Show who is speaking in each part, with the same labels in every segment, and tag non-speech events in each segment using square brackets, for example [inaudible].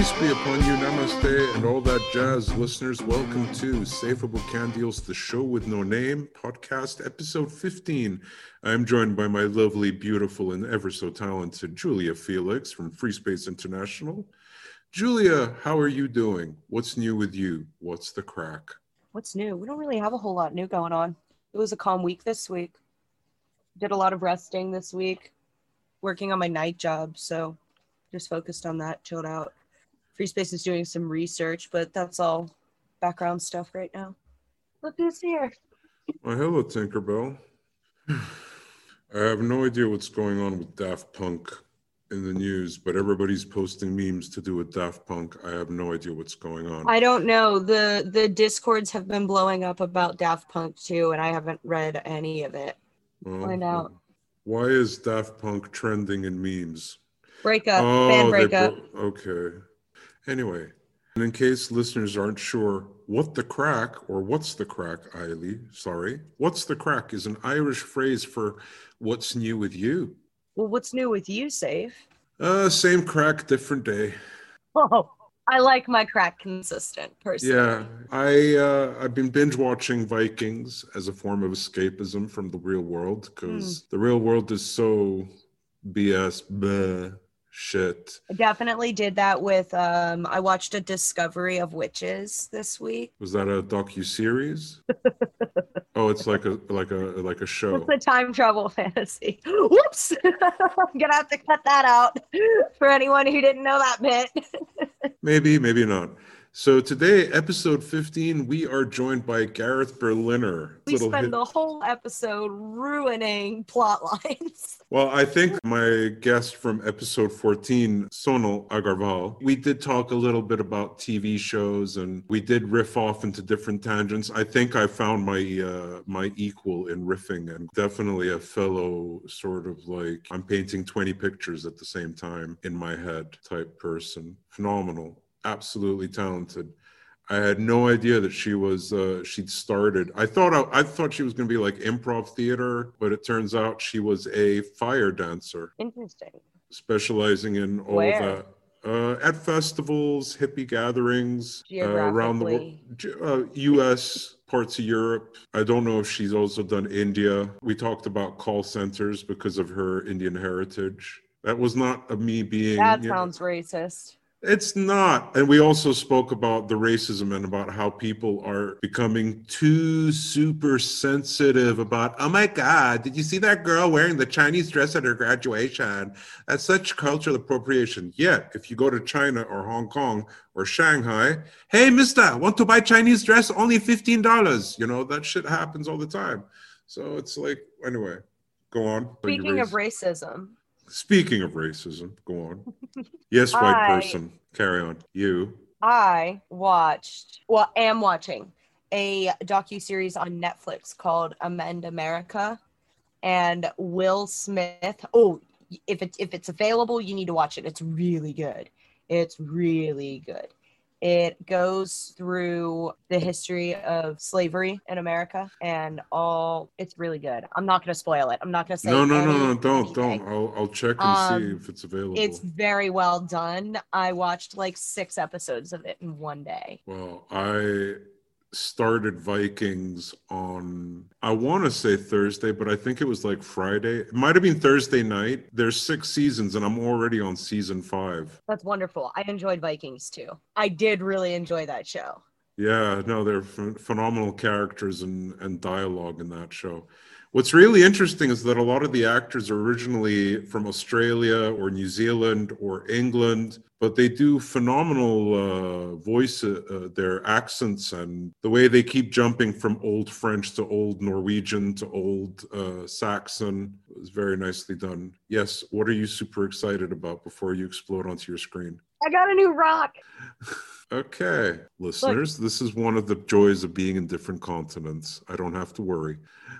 Speaker 1: Peace be upon you, namaste, and all that jazz. Listeners, welcome to Safeable Can Deals, the show with no name, podcast episode 15. I'm joined by my lovely, beautiful, and ever so talented Julia Felix from Free Space International. Julia, how are you doing? What's new with you? What's the crack?
Speaker 2: What's new? We don't really have a whole lot new going on. It was a calm week this week. Did a lot of resting this week, working on my night job. So just focused on that, chilled out. Free Space is doing some research, but that's all background stuff right now. Look who's here.
Speaker 1: Well, hello, Tinkerbell. [sighs] I have no idea what's going on with Daft Punk in the news, but everybody's posting memes to do with Daft Punk. I have no idea what's going on.
Speaker 2: I don't know. The the discords have been blowing up about Daft Punk too, and I haven't read any of it.
Speaker 1: Well,
Speaker 2: Find out.
Speaker 1: Why is Daft Punk trending in memes?
Speaker 2: Breakup, oh, band
Speaker 1: they
Speaker 2: breakup.
Speaker 1: bro- okay. Anyway, and in case listeners aren't sure what the crack or what's the crack, Eiley, sorry, what's the crack is an Irish phrase for what's new with you.
Speaker 2: well, what's new with you, Safe?
Speaker 1: Uh, same crack, different day.
Speaker 2: Oh, I like my crack consistent personally.
Speaker 1: Yeah, I uh, I've been binge watching Vikings as a form of escapism from the real world because the real world is so BS bleh, shit.
Speaker 2: I definitely did that with um I watched a discovery of witches this week.
Speaker 1: Was that a docu series? [laughs] oh, it's like a like a like a show.
Speaker 2: It's a time travel [laughs] fantasy. Whoops. I'm [laughs] gonna have to cut that out for anyone who didn't know that bit.
Speaker 1: Maybe, maybe not. So today, episode 15, we are joined by Gareth Berliner.
Speaker 2: we
Speaker 1: Little
Speaker 2: spend
Speaker 1: hit-
Speaker 2: the whole episode ruining plot lines. [laughs]
Speaker 1: Well, I think my guest from episode 14, Sonal Agarwal, we did talk a little bit about TV shows and we did riff off into different tangents. I think I found my uh, my equal in riffing and definitely a fellow sort of like I'm painting 20 pictures at the same time in my head type person. Phenomenal, absolutely talented. I had no idea that she was uh, she'd started. I thought I, I thought she was going to be like improv theater, but it turns out she was a fire dancer,
Speaker 2: Interesting.
Speaker 1: specializing in all
Speaker 2: Where?
Speaker 1: that. Uh, at festivals, hippie gatherings, uh, around the world, uh, U.S. parts of Europe. I don't know if she's also done India. We talked about call centers because of her Indian heritage. That was not a me being.
Speaker 2: That
Speaker 1: you know-
Speaker 2: sounds racist.
Speaker 1: It's not. And we also spoke about the racism and about how people are becoming too super sensitive about, oh my God, did you see that girl wearing the Chinese dress at her graduation? That's such cultural appropriation. Yet, if you go to China or Hong Kong or Shanghai, hey, mister, want to buy Chinese dress? Only $15. You know, that shit happens all the time. So it's like, anyway, go on.
Speaker 2: Speaking of racism,
Speaker 1: Speaking of racism, go on. [laughs] Yes, white
Speaker 2: I-
Speaker 1: person. Carry on. You.
Speaker 2: I watched, well, am watching a docu series on Netflix called Amend America, and Will Smith. Oh, if it if it's available, you need to watch it. It's really good. It's really good. It goes through the history of slavery in America and all. It's really good. I'm not going to spoil it. I'm not going to say
Speaker 1: No, no, no, no, don't,
Speaker 2: anything.
Speaker 1: don't. I'll, I'll check and see
Speaker 2: Um,
Speaker 1: if it's available.
Speaker 2: It's very well done. I watched like six episodes of it in one day.
Speaker 1: Well, I started Vikings on, I want to say Thursday, but I think it was like Friday. It might have been Thursday night. There's six seasons, and I'm already on season five.
Speaker 2: That's wonderful. I enjoyed Vikings too. I did really enjoy that show.
Speaker 1: Yeah, no, they're ph- phenomenal characters and, and dialogue in that show. What's really interesting is that a lot of the actors are originally from Australia or New Zealand or England, but they do phenomenal uh, voice, uh, uh, their accents, and the way they keep jumping from old French to old Norwegian to old uh, Saxon is very nicely done. Yes, what are you super excited about before you explode onto your screen?
Speaker 2: I got a new rock. [laughs]
Speaker 1: Okay, listeners, this is one of the joys of being in different continents. I don't have to worry.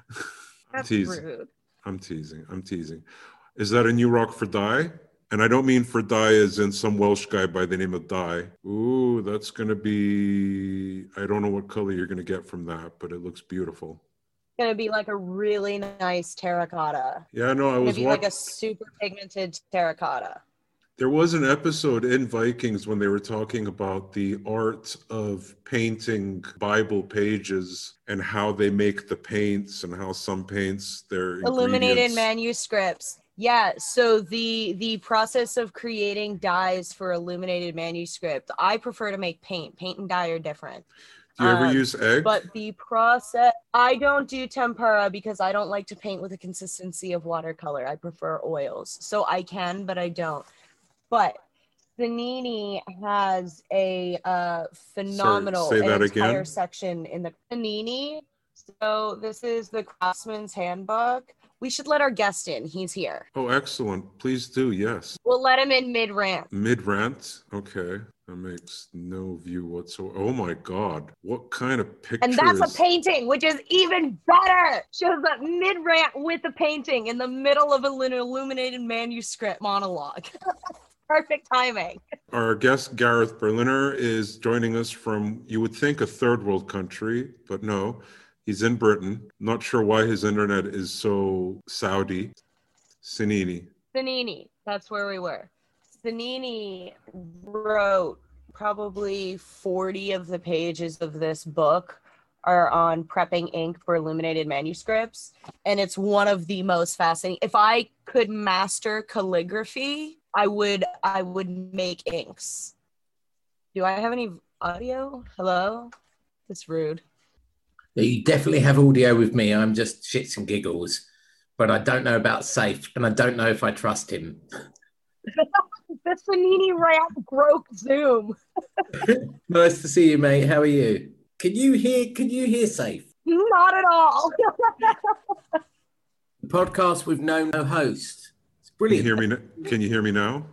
Speaker 1: [laughs]
Speaker 2: That's
Speaker 1: teasing.
Speaker 2: rude.
Speaker 1: I'm teasing. I'm teasing. Is that a new rock for dye? And I don't mean for dye as in some Welsh guy by the name of Dai. Ooh, that's going to be. I don't know what color you're going to get from that, but it looks beautiful.
Speaker 2: It's gonna be like a really nice terracotta.
Speaker 1: Yeah, no, I
Speaker 2: Gonna
Speaker 1: was
Speaker 2: be
Speaker 1: watching.
Speaker 2: like a super pigmented terracotta.
Speaker 1: There was an episode in Vikings when they were talking about the art of painting Bible pages and how they make the paints and how some paints they're
Speaker 2: illuminated manuscripts. Yeah, so the the process of creating dyes for illuminated manuscript, I prefer to make paint. Paint and dye are different.
Speaker 1: Do you ever
Speaker 2: Um,
Speaker 1: use egg?
Speaker 2: But the process, I don't do tempera because I don't like to paint with the consistency of watercolor. I prefer oils. So I can, but I don't. But Panini has a uh, phenomenal
Speaker 1: that
Speaker 2: entire
Speaker 1: again.
Speaker 2: section in the Panini. So this is the Craftsman's Handbook. We should let our guest in. He's here.
Speaker 1: oh, excellent. Please do. Yes.
Speaker 2: We'll let him in mid rant.
Speaker 1: Mid rant. Okay. That makes no view whatsoever. Oh my God. What kind of picture?
Speaker 2: And that's a painting, which is even better. Shows up mid rant with a painting in the middle of an illuminated manuscript monologue. [laughs] Perfect timing.
Speaker 1: Our guest, Gareth Berliner, is joining us from, you would think, a third world country, but no, he's in Britain. Not sure why his internet is so Saudi. Cennini.
Speaker 2: Cennini, that's where we were. Cennini wrote probably 40 of the pages of this book are on prepping ink for illuminated manuscripts. And it's one of the most fascinating. If I could master calligraphy, I would I would make inks. Do I have any audio? Hello? That's rude.
Speaker 3: You definitely have audio with me. I'm just shits and giggles, but I don't know about safe, and I don't know if I trust him.
Speaker 2: The Cennini rant broke Zoom. [laughs]
Speaker 3: Nice to see you, mate. How are you? Can you hear? Can you hear safe?
Speaker 2: Not at all. [laughs]
Speaker 3: The podcast with no no host. It's
Speaker 1: Can you hear me? n- Can you hear me now?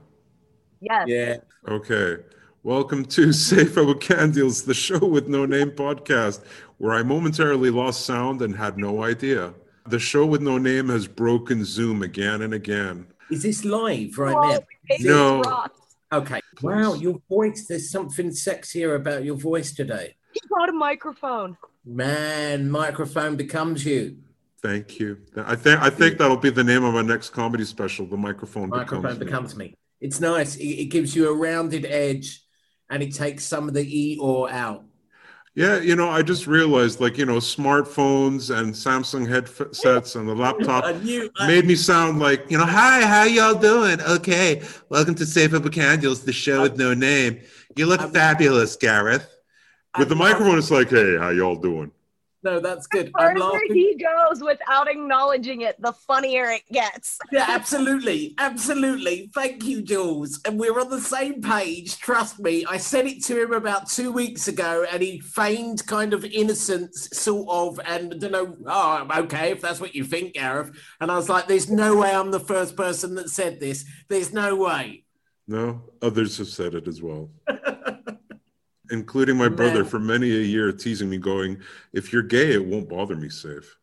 Speaker 2: yes.
Speaker 3: Yeah.
Speaker 1: Okay. Welcome to Safe with Candles, the show with no name podcast, where I momentarily lost sound and had no idea. The show with no name has broken Zoom again and again.
Speaker 3: Is this live right
Speaker 2: Oh,
Speaker 3: now?
Speaker 1: No.
Speaker 2: rocks.
Speaker 3: Okay. Wow, your voice. There's something sexier about your voice today.
Speaker 2: He got a microphone.
Speaker 3: Man, microphone becomes you.
Speaker 1: Thank you. I think I think that'll be the name of our next comedy special. The microphone,
Speaker 3: Microphone
Speaker 1: becomes, me.
Speaker 3: becomes me. It's nice. It, it gives you a rounded edge, and it takes some of the e or out.
Speaker 1: Yeah, you know, I just realized, like you know, smartphones and Samsung headsets and the laptop
Speaker 3: I knew. I,
Speaker 1: made me sound like you know, hi, how y'all doing? Okay, welcome to Safe Up Candles, the show with no name. You look
Speaker 3: I'm-
Speaker 1: fabulous, Gareth. With the
Speaker 3: I'm laughing-
Speaker 1: microphone, it's like, hey, how y'all doing?
Speaker 3: No, that's good. I'm
Speaker 2: Further
Speaker 3: laughing.
Speaker 2: he goes without acknowledging it, the funnier it gets.
Speaker 3: Yeah, [laughs] absolutely. Absolutely. Thank you, Jules. And we're on the same page. Trust me. I said it to him about two weeks ago and he feigned kind of innocence, sort of, and I don't know, oh, okay, if that's what you think, Gareth. And I was like, there's no way I'm the first person that said this. There's no way.
Speaker 1: No, others have said it as well, [laughs] including my brother
Speaker 3: Man.
Speaker 1: for many a year, teasing me, going, "If you're gay, it won't bother me." Safe.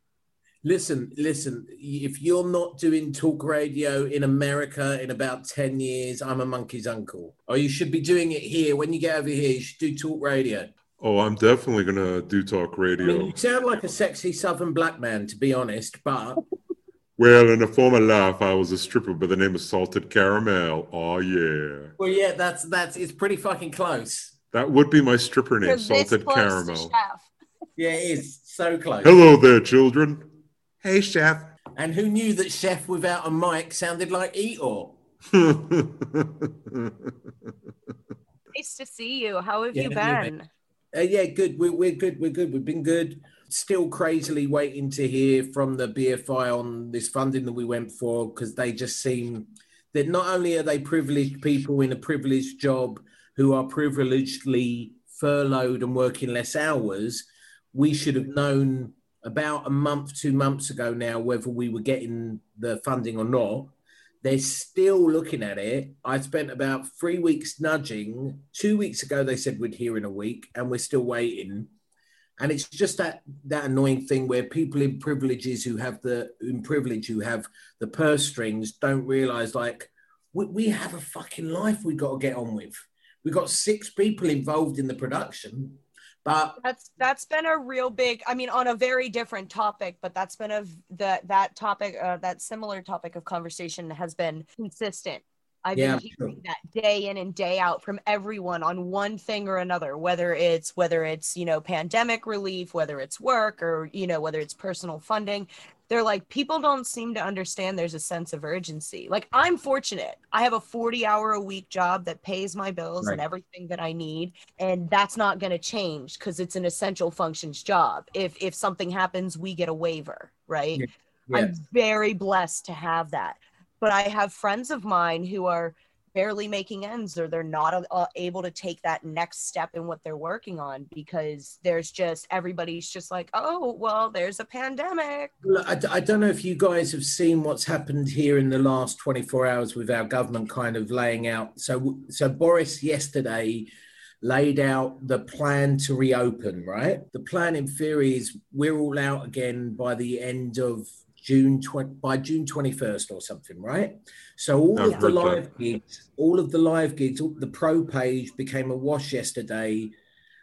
Speaker 3: Listen, listen. If you're not doing talk radio in America in about 10 years, I'm a monkey's uncle. Or you should be doing it here. When you get over here, you should do talk radio.
Speaker 1: Oh, I'm definitely gonna do talk radio.
Speaker 3: I mean,
Speaker 1: radio.
Speaker 3: you sound like a sexy southern black man, to be honest, but [laughs]
Speaker 1: Well, in a former life, I was a stripper by the name of Salted Caramel. Oh yeah,
Speaker 3: well, yeah, that's that's it's pretty fucking close.
Speaker 1: That would be my stripper name, Salted Caramel.
Speaker 2: chef.
Speaker 3: Yeah, it is so close.
Speaker 1: Hello there, children. Hey, chef.
Speaker 3: And who knew that chef without a mic sounded like Eeyore? [laughs]
Speaker 2: Nice to see you. How have
Speaker 3: Yeah,
Speaker 2: you
Speaker 3: you
Speaker 2: been?
Speaker 3: Uh, yeah, good. We're, we're good. We're good. We've been good. Still crazily waiting to hear from the BFI on this funding that we went for because they just seem that not only are they privileged people in a privileged job who are privilegedly furloughed and working less hours, we should have known about a month, two months ago now whether we were getting the funding or not. They're still looking at it. I spent about three weeks nudging. Two weeks ago, they said we'd hear in a week, and we're still waiting. And it's just that that annoying thing where people in privileges who have the in privilege who have the purse strings don't realize like we, we have a fucking life we got to get on with. We got six people involved in the production, but
Speaker 2: That's that's been a real big. I mean, on a very different topic, but that's been a that that topic uh, that similar topic of conversation has been consistent I've
Speaker 3: Yeah,
Speaker 2: been hearing that day in and day out from everyone on one thing or another, whether it's whether it's you know pandemic relief, whether it's work or you know whether it's personal funding. They're like people don't seem to understand there's a sense of urgency. Like I'm fortunate. I have a 40 hour a week job that pays my bills and everything that I need and that's not going to change cuz it's an essential functions job. If if something happens, we get a waiver, right? I'm very blessed to have that. But I have friends of mine who are barely making ends or they're not uh, able to take that next step in what they're working on because there's just everybody's just like, oh, well, there's a pandemic.
Speaker 3: I don't know if you guys have seen what's happened here in the last 24 hours with our government kind of laying out. So, so Boris yesterday laid out the plan to reopen, right? The plan in theory is we're all out again by the end of June 20, by June 21st or something, right? So all
Speaker 1: I've
Speaker 3: of the
Speaker 1: heard that.
Speaker 3: live gigs, all of the live gigs, the pro page became a wash yesterday.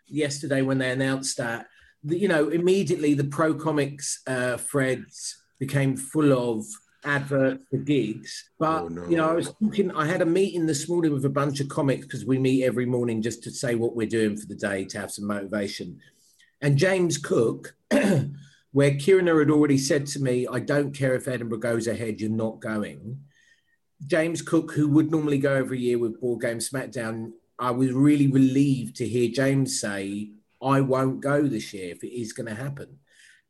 Speaker 3: Yesterday when they announced that, the, you know, immediately the pro comics uh, threads became full of adverts for gigs. But
Speaker 1: Oh, no.
Speaker 3: you know, I was talking. I had a meeting this morning with a bunch of comics because we meet every morning just to say what we're doing for the day to have some motivation. And James Cook, [clears throat] where Kieran had already said to me, "I don't care if Edinburgh goes ahead, you're not going." James Cook, who would normally go every year with Board Game Smackdown, I was really relieved to hear James say, "I won't go this year if it is going to happen."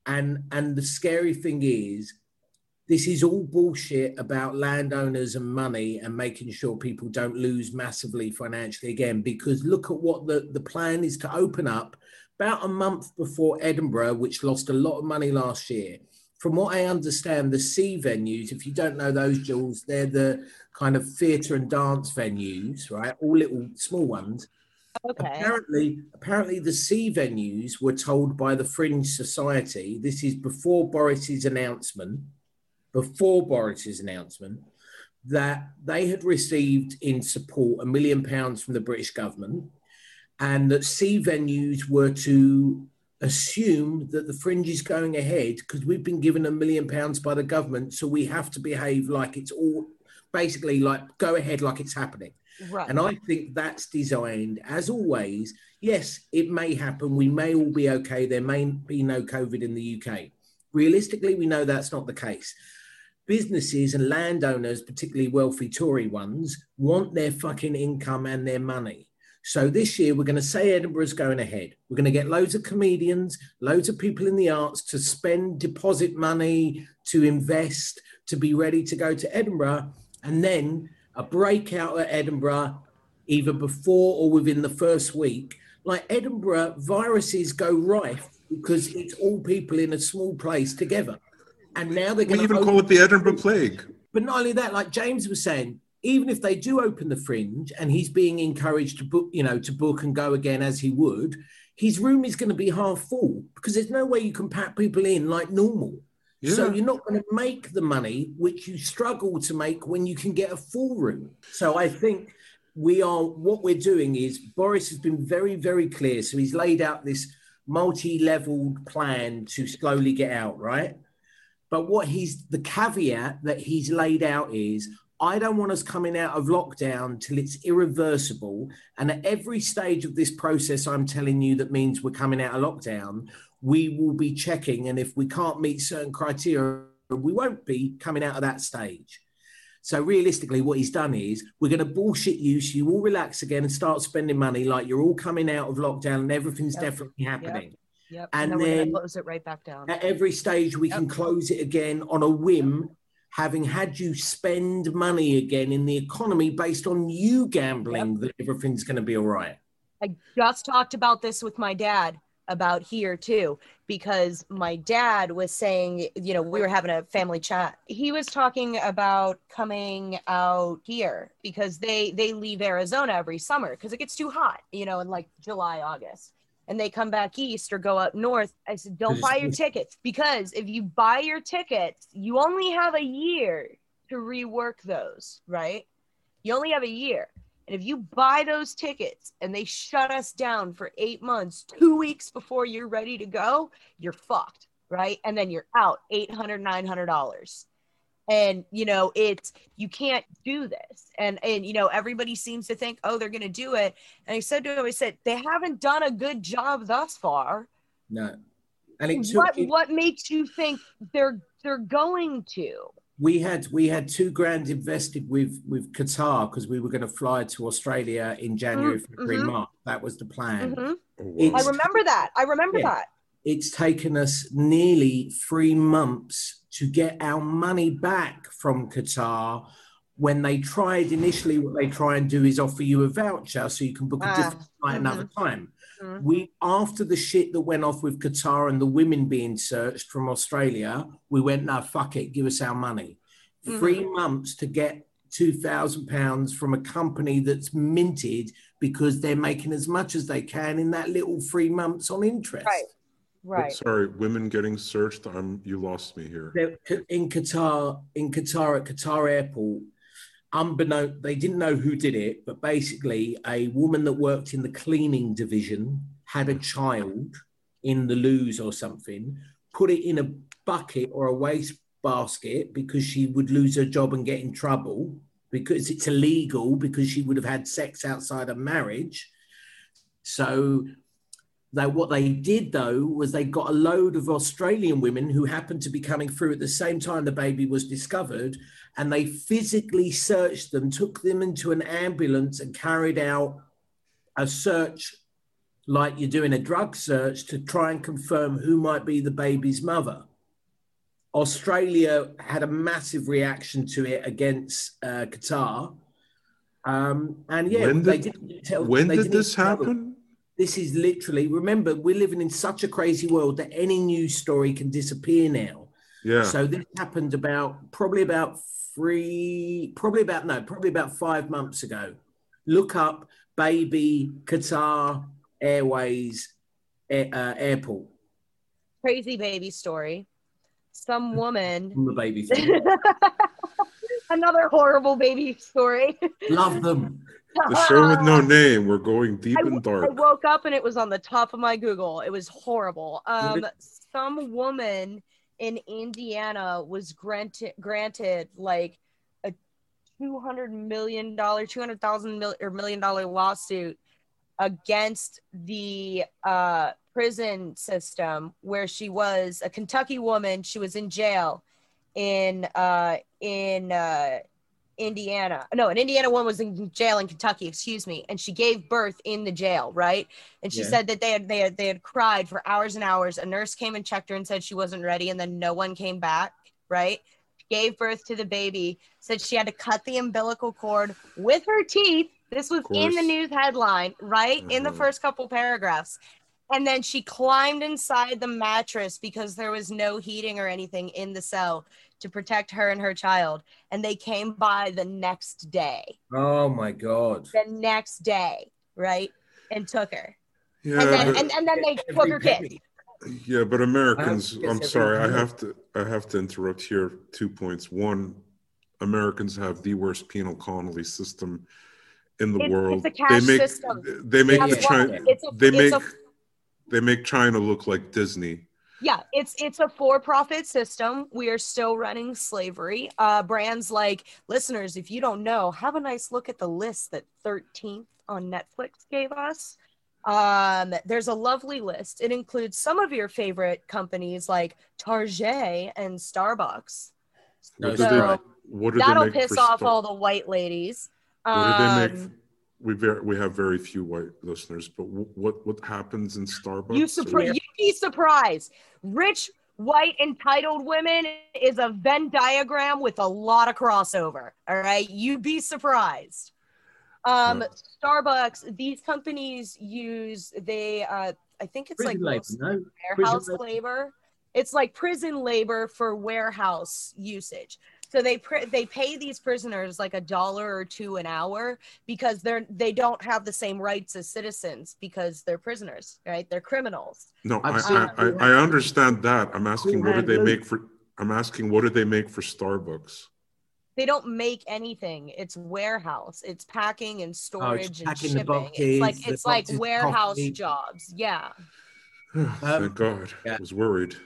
Speaker 3: And and the scary thing is, this is all bullshit about landowners and money and making sure people don't lose massively financially again. Because look at what the, the plan is to open up about a month before Edinburgh, which lost a lot of money last year. From what I understand, the C venues, if you don't know those, Jules, they're the kind of theatre and dance venues, right? All little small ones.
Speaker 2: Okay.
Speaker 3: Apparently, apparently the C venues were told by the Fringe Society. This is before Boris's announcement. Before Boris's announcement, that they had received in support a million pounds from the British government, and that C venues were to assume that the fringe is going ahead because we've been given a million pounds by the government, so we have to behave like it's all basically like go ahead like it's happening.
Speaker 2: Right.
Speaker 3: And I think that's designed, as always. Yes, it may happen. We may all be okay. There may be no COVID in the UK. Realistically, we know that's not the case. Businesses and landowners, particularly wealthy Tory ones, want their fucking income and their money. So this year, we're going to say Edinburgh's going ahead. We're going to get loads of comedians, loads of people in the arts to spend deposit money, to invest, to be ready to go to Edinburgh. And then a breakout at Edinburgh, either before or within the first week. Like Edinburgh, viruses go rife because it's all people in a small place together. And now they're
Speaker 1: We
Speaker 3: to
Speaker 1: even call it the Edinburgh Plague.
Speaker 3: but not only that, like James was saying, even if they do open the fringe and he's being encouraged to book, you know, to book and go again as he would, his room is going to be half full because there's no way you can pack people in like normal. So you're not going to make the money which you struggle to make when you can get a full room. So I think we are what we're doing is Boris has been very, very clear. So he's laid out this multi-leveled plan to slowly get out, right? But what he's the caveat that he's laid out is I don't want us coming out of lockdown till it's irreversible. And at every stage of this process, I'm telling you that means we're coming out of lockdown, we will be checking. And if we can't meet certain criteria, we won't be coming out of that stage. So realistically, what he's done is we're going to bullshit you so you all relax again and start spending money like you're all coming out of lockdown and everything's
Speaker 2: Yep.
Speaker 3: definitely happening.
Speaker 2: Yep.
Speaker 3: and
Speaker 2: then, we're
Speaker 3: then-
Speaker 2: close it right back down.
Speaker 3: At every stage, we can close it again on a whim, having had you spend money again in the economy based on you gambling that everything's going to be all right.
Speaker 2: I just talked about this with my dad about here too, because my dad was saying, you know, we were having a family chat. He was talking about coming out here because they they leave Arizona every summer because it gets too hot, you know, in like July, August. And they come back east or go up north. I said, don't buy your tickets because if you buy your tickets, you only have a year to rework those, right? You only have a year. And if you buy those tickets and they shut us down for eight months, two weeks before you're ready to go, you're fucked, right? And then you're out $800, $900. And you know it's you can't do this and and you know everybody seems to think oh they're going to do it and i said to him i said they haven't done a good job thus far
Speaker 3: No. And it took
Speaker 2: what
Speaker 3: it-
Speaker 2: what makes you think they're they're going to
Speaker 3: we had we had two grand invested with with Qatar because we were going to fly to Australia in January,
Speaker 2: Mm,
Speaker 3: February,
Speaker 2: mhm.
Speaker 3: March. That was the plan.
Speaker 2: Mhm.
Speaker 1: Oh,
Speaker 2: i
Speaker 3: It's-
Speaker 2: remember that i remember
Speaker 3: Yeah.
Speaker 2: that
Speaker 3: It's taken us nearly three months to get our money back from Qatar. When they tried initially, what they try and do is offer you a voucher so you can book a
Speaker 2: Ah,
Speaker 3: different flight another time.
Speaker 2: Mhm.
Speaker 3: We after the shit that went off with Qatar and the women being searched from Australia, we went, no, fuck it, give us our money.
Speaker 2: Mhm.
Speaker 3: Three months to get two thousand pounds from a company that's minted because they're making as much as they can in that little three months on interest.
Speaker 2: Right. Right
Speaker 1: Sorry, women getting searched. I'm you lost me here.
Speaker 3: In Qatar, in Qatar at Qatar Airport, unbeknown, they didn't know who did it, but basically, a woman that worked in the cleaning division had a child in the loos or something, put it in a bucket or a waste basket because she would lose her job and get in trouble because it's illegal because she would have had sex outside of marriage. So they, what they did though was they got a load of Australian women who happened to be coming through at the same time the baby was discovered, and they physically searched them, took them into an ambulance, and carried out a search like you're doing a drug search to try and confirm who might be the baby's mother. Australia had a massive reaction to it against uh, Qatar. Um, and yeah,
Speaker 1: When
Speaker 3: they
Speaker 1: did-
Speaker 3: didn't tell.
Speaker 1: When did this happen?
Speaker 3: This is literally, remember, we're living in such a crazy world that any news story can disappear now.
Speaker 1: Yeah.
Speaker 3: So this happened about probably about three, probably about, no, probably about five months ago. Look up baby Qatar Airways air, uh, airport.
Speaker 2: crazy baby story some [laughs] woman
Speaker 3: The baby [laughs] thing.
Speaker 2: another horrible baby story
Speaker 3: Love them.
Speaker 1: The show with no [laughs] name. We're going deep
Speaker 2: I,
Speaker 1: and dark.
Speaker 2: I woke up and it was on the top of my Google. It was horrible. Um, some woman in Indiana was granted granted like a two hundred million dollar, two hundred thousand mil- or million dollar lawsuit against the uh, prison system where she was a Kentucky woman. She was in jail in uh, in uh, Indiana. No, an Indiana woman was in jail in Kentucky, excuse me, and she gave birth in the jail, right? And she
Speaker 3: Yeah.
Speaker 2: said that they had they had they had cried for hours and hours. A nurse came and checked her and said she wasn't ready, and then no one came back, right? Gave birth to the baby, said she had to cut the umbilical cord with her teeth. This was in the news headline, right? In the
Speaker 1: Mhm.
Speaker 2: first couple paragraphs. And then she climbed inside the mattress because there was no heating or anything in the cell to protect her and her child. And they came by the next day,
Speaker 3: Oh my God.
Speaker 2: the next day, right? And took her.
Speaker 1: Yeah,
Speaker 2: and, then,
Speaker 1: but-
Speaker 2: and, and then they took her kid.
Speaker 1: Yeah, but Americans, I'm sorry, I have to I have to interrupt here. Two points. One, Americans have the worst penal colony system in the
Speaker 2: It's- it's
Speaker 1: world.
Speaker 2: a cash
Speaker 1: they make
Speaker 2: system.
Speaker 1: they make
Speaker 3: That's
Speaker 2: why
Speaker 1: China
Speaker 2: it's a-
Speaker 1: they
Speaker 2: it's
Speaker 1: make
Speaker 2: a-
Speaker 1: they make China look like Disney.
Speaker 2: Yeah, it's it's a for-profit system. We are still running slavery. Uh, brands like listeners, if you don't know, have a nice look at the list that 13th on Netflix gave us. Um, there's a lovely list. It includes some of your favorite companies like Target and Starbucks.
Speaker 1: What do
Speaker 2: So-
Speaker 1: they what
Speaker 2: That'll piss
Speaker 1: for
Speaker 2: off
Speaker 1: Star-
Speaker 2: all the white ladies.
Speaker 1: What do they make?
Speaker 2: Um,
Speaker 1: We very, we have very few white listeners, but wh- what what happens in Starbucks?
Speaker 2: You
Speaker 1: or-
Speaker 2: surpri- you'd be surprised. Rich, white, entitled women is a Venn diagram with a lot of crossover. All right, you'd be surprised. Um. Starbucks. These companies use they. Uh, I think it's
Speaker 3: Prison
Speaker 2: like
Speaker 3: labor, no?
Speaker 2: warehouse
Speaker 3: Prison
Speaker 2: labor. It's like prison labor for warehouse usage. So they pr- they pay these prisoners like a dollar or two an hour because they're they don't have the same rights as citizens because they're prisoners, right? They're criminals.
Speaker 1: No,
Speaker 3: I've
Speaker 1: I, I, I, I understand that. I'm asking what do they make for I'm asking what do they make for Starbucks?
Speaker 2: They don't make anything. It's warehouse. It's packing and oh, storage and
Speaker 3: packing the
Speaker 2: shipping. it's like it's like warehouse
Speaker 3: coffee.
Speaker 2: jobs. Yeah. [sighs]
Speaker 1: Thank um, God.
Speaker 3: yeah.
Speaker 1: I was worried.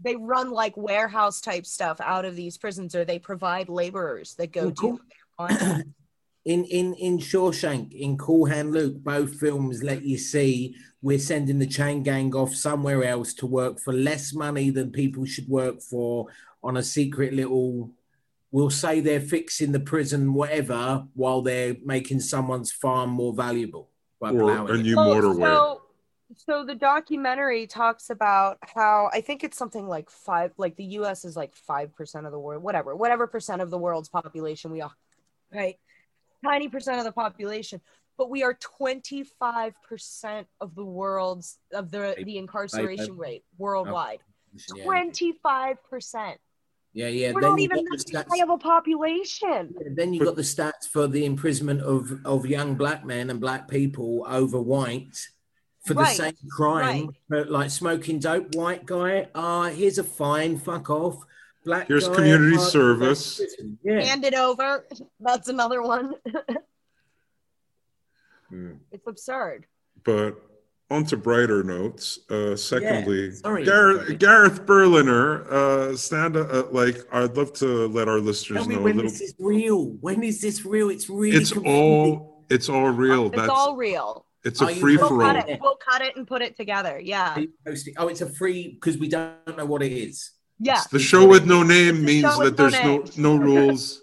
Speaker 2: They run like warehouse type stuff out of these prisons, or they provide laborers that go
Speaker 3: Well, cool.
Speaker 2: to. [clears throat]
Speaker 3: in in in Shawshank, in Cool Hand Luke, both films let you see we're sending the chain gang off somewhere else to work for less money than people should work for on a secret little. We'll say they're fixing the prison, whatever, while they're making someone's farm more valuable by
Speaker 1: or
Speaker 3: plowing
Speaker 1: a
Speaker 3: it.
Speaker 1: new
Speaker 2: Oh,
Speaker 1: motorway.
Speaker 2: So, so the documentary talks about how I think it's something like five, like the U.S. is like five percent of the world, whatever, whatever percent of the world's population we are, right? Tiny percent of the population, but we are twenty five percent of the world's of the the incarceration rate worldwide. Twenty five percent.
Speaker 3: yeah. yeah.
Speaker 2: We're
Speaker 3: Then
Speaker 2: not even that high of a population.
Speaker 3: Then you got the stats for the imprisonment of, of young black men and black people over white for the
Speaker 2: Right,
Speaker 3: same crime, but like smoking dope. White guy, ah, here's a fine, fuck off. Black
Speaker 1: Here's
Speaker 3: guy,
Speaker 1: community
Speaker 3: ah,
Speaker 1: service.
Speaker 3: Yeah.
Speaker 2: Hand it over. [laughs] That's another one. [laughs]
Speaker 3: Hmm.
Speaker 2: it's absurd.
Speaker 1: But on to brighter notes. Uh, secondly,
Speaker 3: sorry,
Speaker 1: Gareth. Gareth Berliner, uh, stand uh, like I'd love to let our listeners
Speaker 3: Tell me
Speaker 1: know a
Speaker 3: when
Speaker 1: little.
Speaker 3: this is real. When is this real? It's real.
Speaker 1: It's
Speaker 3: confusing.
Speaker 1: all it's all real.
Speaker 2: It's
Speaker 1: That's
Speaker 2: all real.
Speaker 1: It's a free for
Speaker 2: cut
Speaker 1: all.
Speaker 2: We'll cut it and put it together. Yeah.
Speaker 3: Are you posting- Oh, it's a free because we don't know what it is.
Speaker 2: Yeah.
Speaker 1: The show with no name
Speaker 2: a
Speaker 1: means that there's no
Speaker 2: name.
Speaker 1: no rules.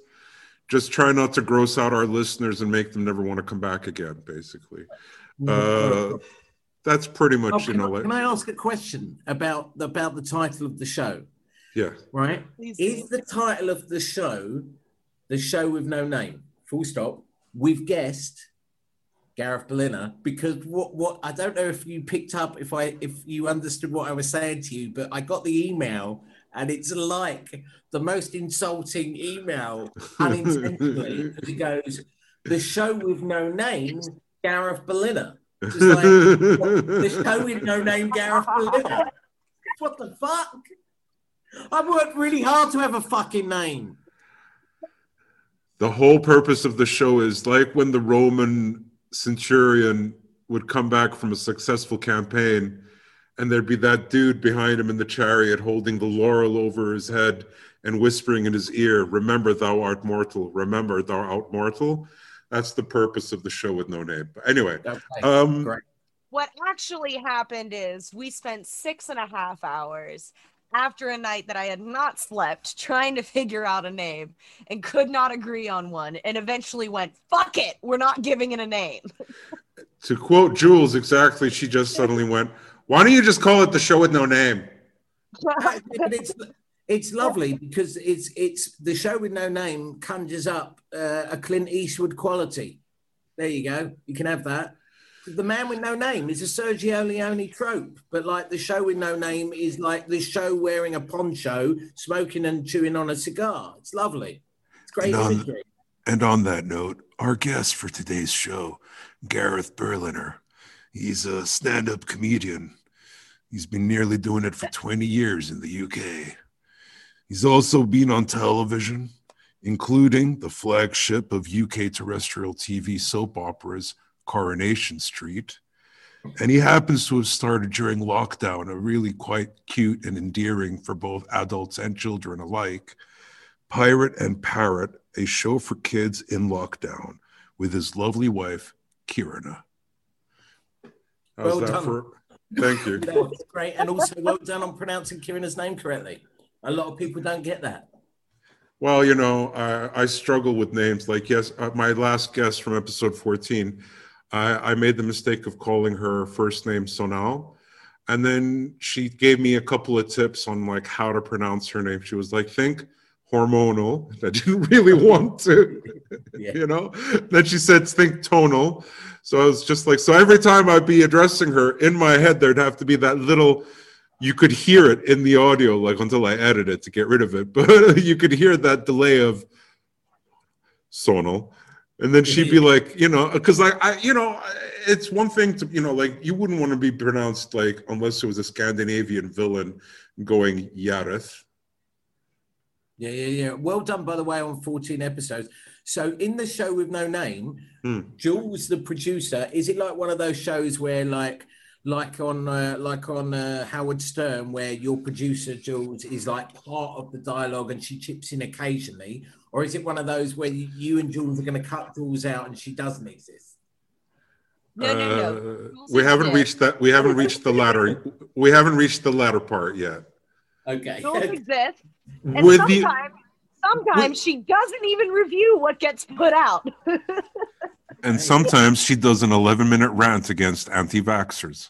Speaker 1: Just try not to gross out our listeners and make them never want to come back again. Basically, uh, that's pretty
Speaker 3: Oh,
Speaker 1: much you
Speaker 3: can,
Speaker 1: know
Speaker 3: I,
Speaker 1: like
Speaker 3: can I ask a question about about the title of the show?
Speaker 1: yeah.
Speaker 3: Right?
Speaker 2: Please
Speaker 3: Is
Speaker 2: do.
Speaker 3: the title of the show the show with no name? Full stop. We've guessed Gareth Berliner because what what I don't know if you picked up if I if you understood what I was saying to you, but I got the email and it's like the most insulting email unintentionally [laughs] because it goes the show with no name Gareth. Just like the show with no name Gareth Berliner. What the fuck? I've worked really hard to have a fucking name.
Speaker 1: the whole purpose of the show is like when the Roman centurion would come back from a successful campaign and there'd be that dude behind him in the chariot holding the laurel over his head and whispering in his ear, Remember, thou art mortal. Remember, thou art mortal. That's the purpose of the show with no name. But anyway,
Speaker 3: Okay.
Speaker 1: um,
Speaker 2: What actually happened is we spent six and a half hours after a night that I had not slept trying to figure out a name and could not agree on one and eventually went, fuck it, we're not giving it a name. [laughs]
Speaker 1: to quote Jules exactly, she just suddenly went, Why don't you just call it the show with no name? [laughs]
Speaker 3: it's it's lovely because it's it's the show with no name conjures up uh, a Clint Eastwood quality. There you go. You can have that. The man with no name is a Sergio Leone trope, but like the show with no name is like the show wearing a poncho, smoking and chewing on a cigar. It's lovely. It's great
Speaker 1: And on-. And on that note, our guest for today's show, Gareth Berliner. He's a stand up comedian. He's been nearly doing it for 20 years in the UK. He's also been on television, including the flagship of UK terrestrial TV soap operas, Coronation Street. And he happens to have started during lockdown, a really quite cute and endearing for both adults and children alike, Pirate and Parrot, a show for kids in lockdown with his lovely wife, Kirana. How's
Speaker 3: Well
Speaker 1: that
Speaker 3: done.
Speaker 1: for? Thank you. [laughs]
Speaker 3: That's great. And also well done on pronouncing Kieran's name correctly. A lot of people don't get that.
Speaker 1: Well, you know, I, I struggle with names. Like, yes, uh, my last guest from episode 14, I, I made the mistake of calling her first name Sonal. And then she gave me a couple of tips on like how to pronounce her name. She was like, think hormonal. [laughs] I didn't really want to, [laughs]
Speaker 3: Yeah.
Speaker 1: you know. Then she said, think tonal. So I was just like, so every time I'd be addressing her in my head, there'd have to be that little you could hear it in the audio like until i edit it to get rid of it [laughs] but you could hear that delay of sonal and then she'd be like you know because I, I you know it's one thing to you know like you wouldn't want to be pronounced like unless it was a scandinavian villain going yareth
Speaker 3: Yeah, yeah, yeah. Well done, by the way, on 14 episodes. So, in the show with no name,
Speaker 1: Hmm.
Speaker 3: Jules, the producer, is it like one of those shows where, like, like on uh, like on uh, Howard Stern, where your producer Jules is like part of the dialogue and she chips in occasionally, or is it one of those where you, you and Jules are going to cut Jules out and she doesn't exist?
Speaker 2: No, no, no.
Speaker 1: Uh, we haven't
Speaker 2: exist.
Speaker 1: reached that. We haven't reached the latter. We haven't reached the latter part yet.
Speaker 3: Okay.
Speaker 2: Rules exist. And
Speaker 1: With the
Speaker 2: sometimes, sometimes she doesn't even review what gets put out. [laughs]
Speaker 1: and sometimes she does an 11 minute rant against anti-vaxxers.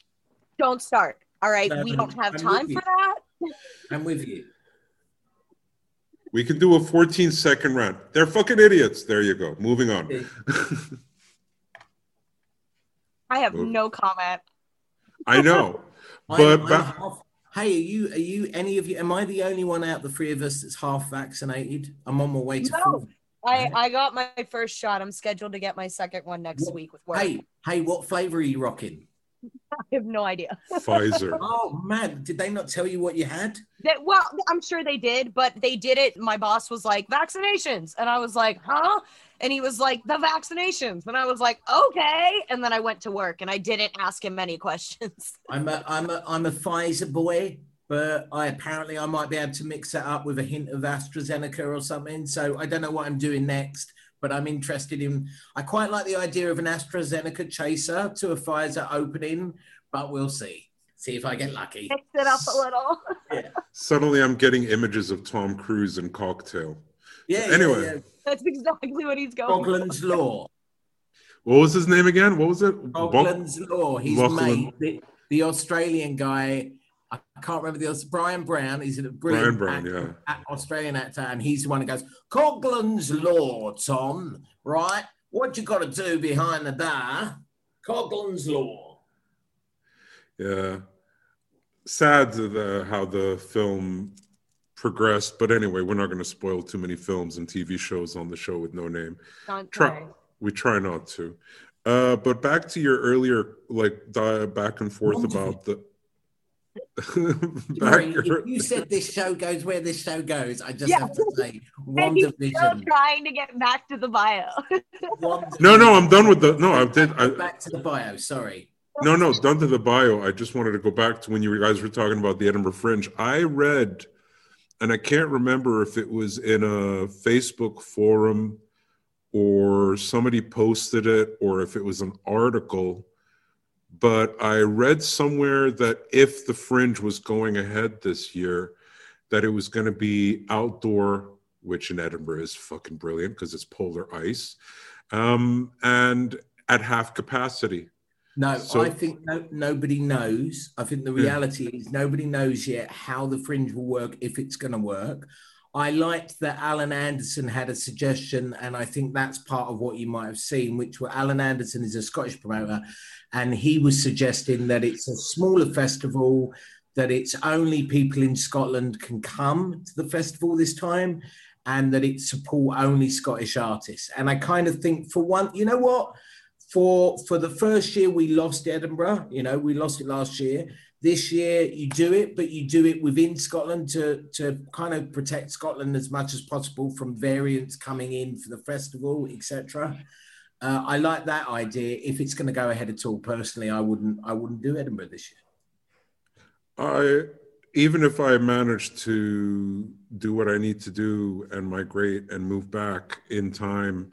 Speaker 2: don't start. All right.
Speaker 3: No,
Speaker 2: we don't have time for that.
Speaker 3: I'm with you.
Speaker 1: We can do a 14 second round. They're fucking idiots. There you go. Moving on.
Speaker 2: I have
Speaker 1: Well-
Speaker 2: no comment.
Speaker 1: I know.
Speaker 3: I'm- [laughs]
Speaker 1: But
Speaker 3: I'm half- hey, are you? Are you? Any of you? Am I the only one out the three of us that's half vaccinated? I'm on my way to
Speaker 2: No.
Speaker 3: full.
Speaker 2: I, I got my first shot. I'm scheduled to get my second one next
Speaker 3: What-
Speaker 2: week with work.
Speaker 3: Hey, hey, what flavor are you rocking? [laughs]
Speaker 2: I have no idea.
Speaker 1: Pfizer. [laughs]
Speaker 3: Oh man, did they not tell you what you had?
Speaker 2: That, well, I'm sure they did, but they did it. My boss was like, vaccinations. And I was like, huh? And he was like, the vaccinations. And I was like, okay. And then I went to work and I didn't ask him any questions. [laughs]
Speaker 3: I'm a I'm a I'm a Pfizer boy, but I apparently I might be able to mix it up with a hint of AstraZeneca or something. So I don't know what I'm doing next, but I'm interested in I quite like the idea of an AstraZeneca chaser to a Pfizer opening, but we'll see. See if I get lucky.
Speaker 2: Mix it up a little. yeah.
Speaker 1: Suddenly I'm getting images of Tom Cruise and cocktail.
Speaker 3: Yeah, yeah,
Speaker 1: Anyway.
Speaker 3: yeah.
Speaker 2: That's exactly what he's going for.
Speaker 3: Bogland's Law.
Speaker 1: What was his name again? What was it? Bo-
Speaker 3: Bogland's Law. His
Speaker 1: Lachlan.
Speaker 3: mate, the, the Australian guy. I can't remember the other. Bryan Brown. He's a brilliant
Speaker 1: Bryan Brown,
Speaker 3: actor, a- Australian actor, and he's the one who goes, "Coughlin's Law, Tom. Right? What you got to do behind the bar? Coughlin's Law."
Speaker 1: Yeah. Sad the, how the film progressed, but anyway, we're not going to spoil too many films and TV shows on the show with no name.
Speaker 2: Don't
Speaker 1: Try,
Speaker 2: worry.
Speaker 1: we try not to. Uh, but back to your earlier, like, di- back and forth
Speaker 3: Wonderful.
Speaker 1: about the. [laughs]
Speaker 3: Sorry, if you said this show goes where this show goes, I just
Speaker 2: Yeah.
Speaker 3: have to say, [laughs]
Speaker 2: And he's still trying to get back to the bio.
Speaker 1: No, no, I'm done with the. No, I did. I,
Speaker 3: Back to the bio. Sorry.
Speaker 1: No, no, done to the bio. I just wanted to go back to when you guys were talking about the Edinburgh Fringe. I read, and I can't remember if it was in a Facebook forum or somebody posted it or if it was an article, but I read somewhere that if the Fringe was going ahead this year, that it was going to be outdoor, which in Edinburgh is fucking brilliant because it's polar ice, um, and at half capacity.
Speaker 3: No,
Speaker 1: So-
Speaker 3: I think no, nobody knows. I think the
Speaker 1: Yeah.
Speaker 3: reality is nobody knows yet how the fringe will work, if it's going to work. I liked that Alan Anderson had a suggestion, and I think that's part of what you might have seen, which were Alan Anderson is a Scottish promoter, and he was suggesting that it's a smaller festival, that it's only people in Scotland can come to the festival this time, and that it support only Scottish artists. And I kind of think for one, you know what? for for the first year we lost Edinburgh. You know, we lost it last year. This year you do it, but you do it within Scotland to to kind of protect Scotland as much as possible from variants coming in for the festival, etc. Uh, I like that idea. If it's going to go ahead at all, personally, I wouldn't. I wouldn't do Edinburgh this year.
Speaker 1: I even if I manage to do what I need to do and migrate and move back in time